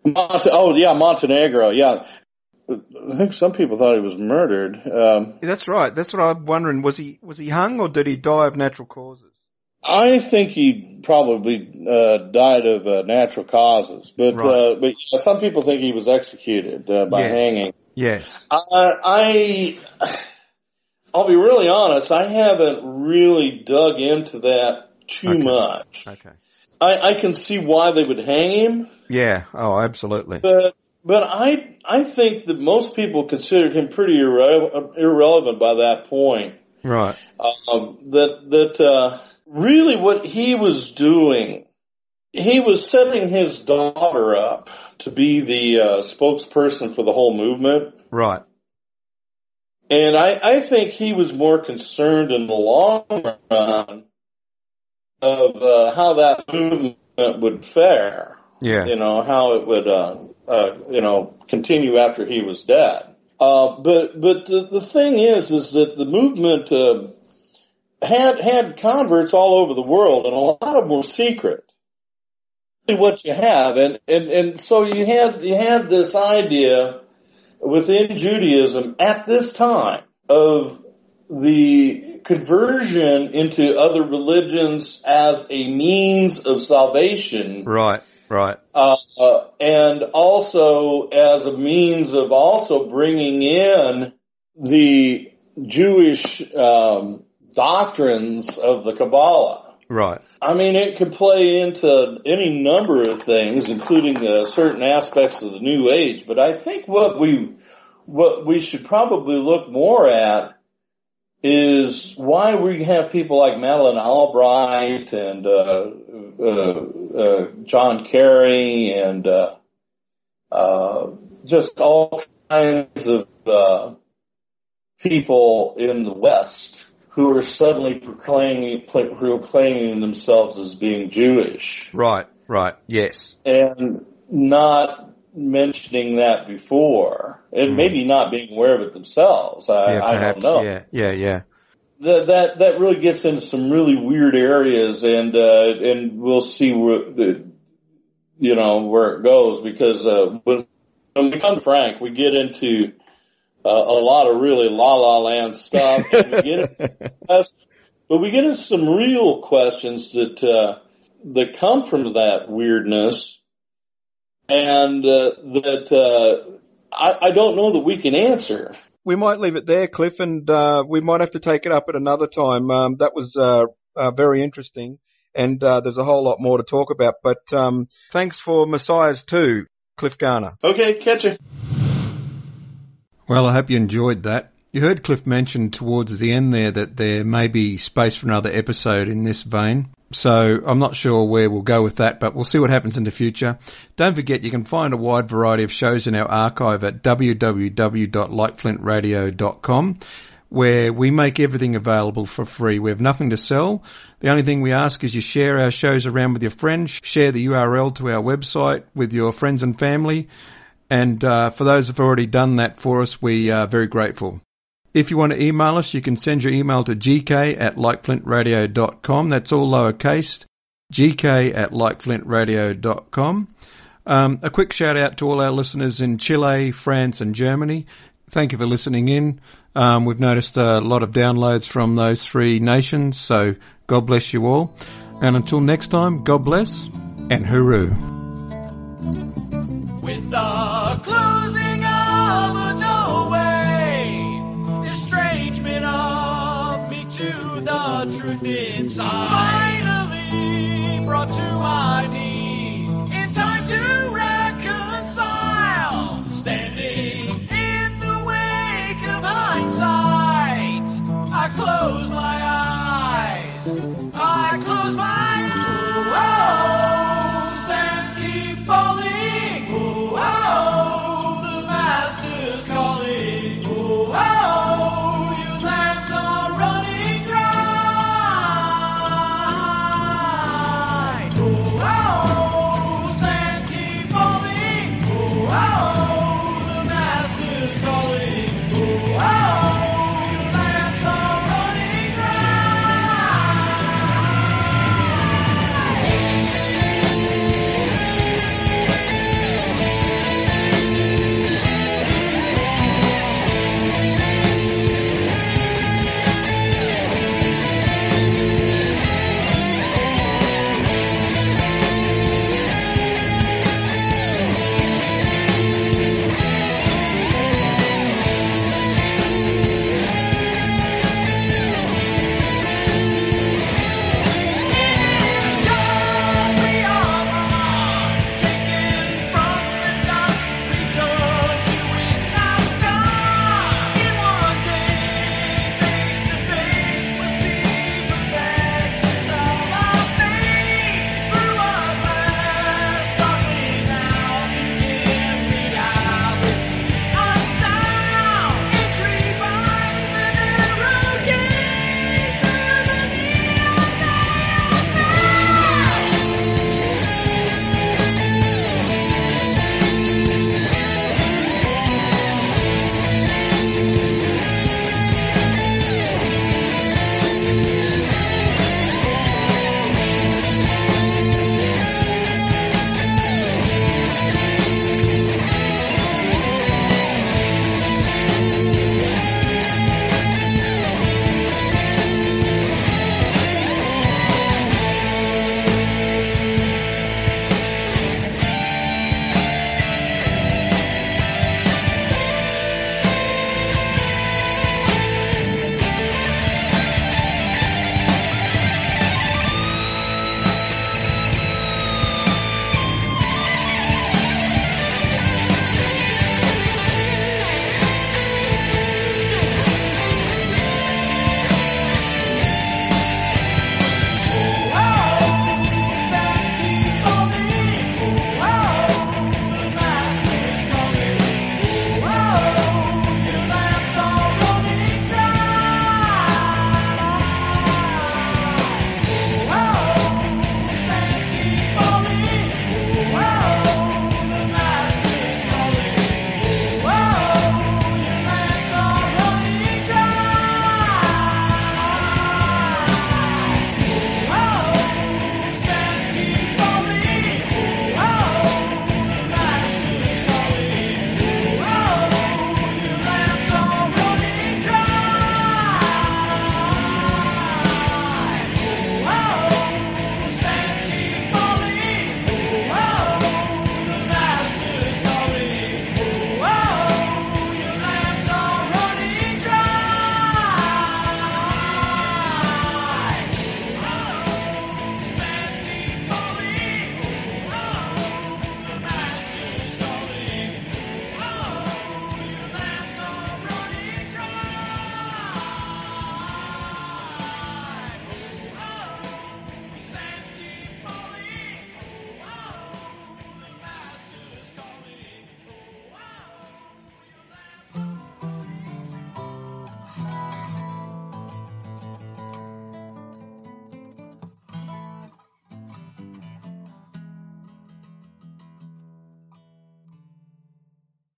S1: Monte- oh yeah, Montenegro. Yeah, I think some people thought he was murdered. Um,
S2: Yeah, that's right. That's what I'm wondering. Was he was he hung or did he die of natural causes?
S1: I think he probably uh, died of uh, natural causes, but
S2: Right.
S1: uh, but some people think he was executed uh, by
S2: Yes.
S1: hanging.
S2: Yes.
S1: I, I I'll be really honest. I haven't really dug into that too
S2: Okay.
S1: much.
S2: Okay.
S1: I, I can see why they would hang him,
S2: Yeah. Oh, absolutely.
S1: but but I I think that most people considered him pretty irre- irrelevant by that point.
S2: Right.
S1: um, that that uh, really what he was doing, he was setting his daughter up to be the uh, spokesperson for the whole movement,
S2: Right.
S1: And I, I think he was more concerned in the long run of uh, how that movement would fare.
S2: Yeah.
S1: You know how it would, uh, uh, you know, continue after he was dead. Uh, but but the, the thing is, is that the movement uh, had had converts all over the world, and a lot of them were secret. What you have, and and and so you had you had this idea within Judaism at this time of the conversion into other religions as a means of salvation
S2: Right. Right.
S1: uh, uh, and also as a means of also bringing in the Jewish um, doctrines of the Kabbalah.
S2: Right.
S1: I mean, it could play into any number of things, including uh, certain aspects of the New Age. But I think what we what we should probably look more at is why we have people like Madeleine Albright and uh, uh, uh, John Kerry and uh, uh, just all kinds of uh, people in the West who are suddenly proclaiming proclaiming themselves as being Jewish
S2: Right. Right. Yes.
S1: and not mentioning that before, and maybe not being aware of it themselves. I.
S2: Yeah.
S1: I don't know.
S2: Yeah. Yeah. Yeah.
S1: That that that really gets into some really weird areas, and uh, and we'll see where the you know where it goes because uh, when when we come to Frank, we get into uh, a lot of really la la land stuff, and we get us, but we get into some real questions that uh, that come from that weirdness, and uh, that uh, I, I don't know that we can answer.
S2: we might leave it there, Cliff, and uh, we might have to take it up at another time. Um, that was uh, uh, very interesting, and uh, there's a whole lot more to talk about. But um, thanks for Messiahs too, Cliff Garner.
S1: Okay, catch you.
S2: Well, I hope you enjoyed that. You heard Cliff mention towards the end there that there may be space for another episode in this vein. So I'm not sure where we'll go with that, but we'll see what happens in the future. Don't forget you can find a wide variety of shows in our archive at www.likeflintradio.com where we make everything available for free. We have nothing to sell. The only thing we ask is you share our shows around with your friends, share the URL to our website with your friends and family. And uh, for those who've already done that for us, we are very grateful. If you want to email us, you can send your email to gk at likeflintradio.com. That's all lowercase. gk at likeflintradio.com. Um, a quick shout out to all our listeners in Chile, France and Germany. Thank you for listening in. Um, we've noticed a lot of downloads from those three nations, so God bless you all. And until next time, God bless and hooroo
S3: closing of a doorway, estrangement of me to the truth inside. Finally brought to my knees in time to reconcile. Standing in the wake of hindsight, I close my eyes. I close my eyes.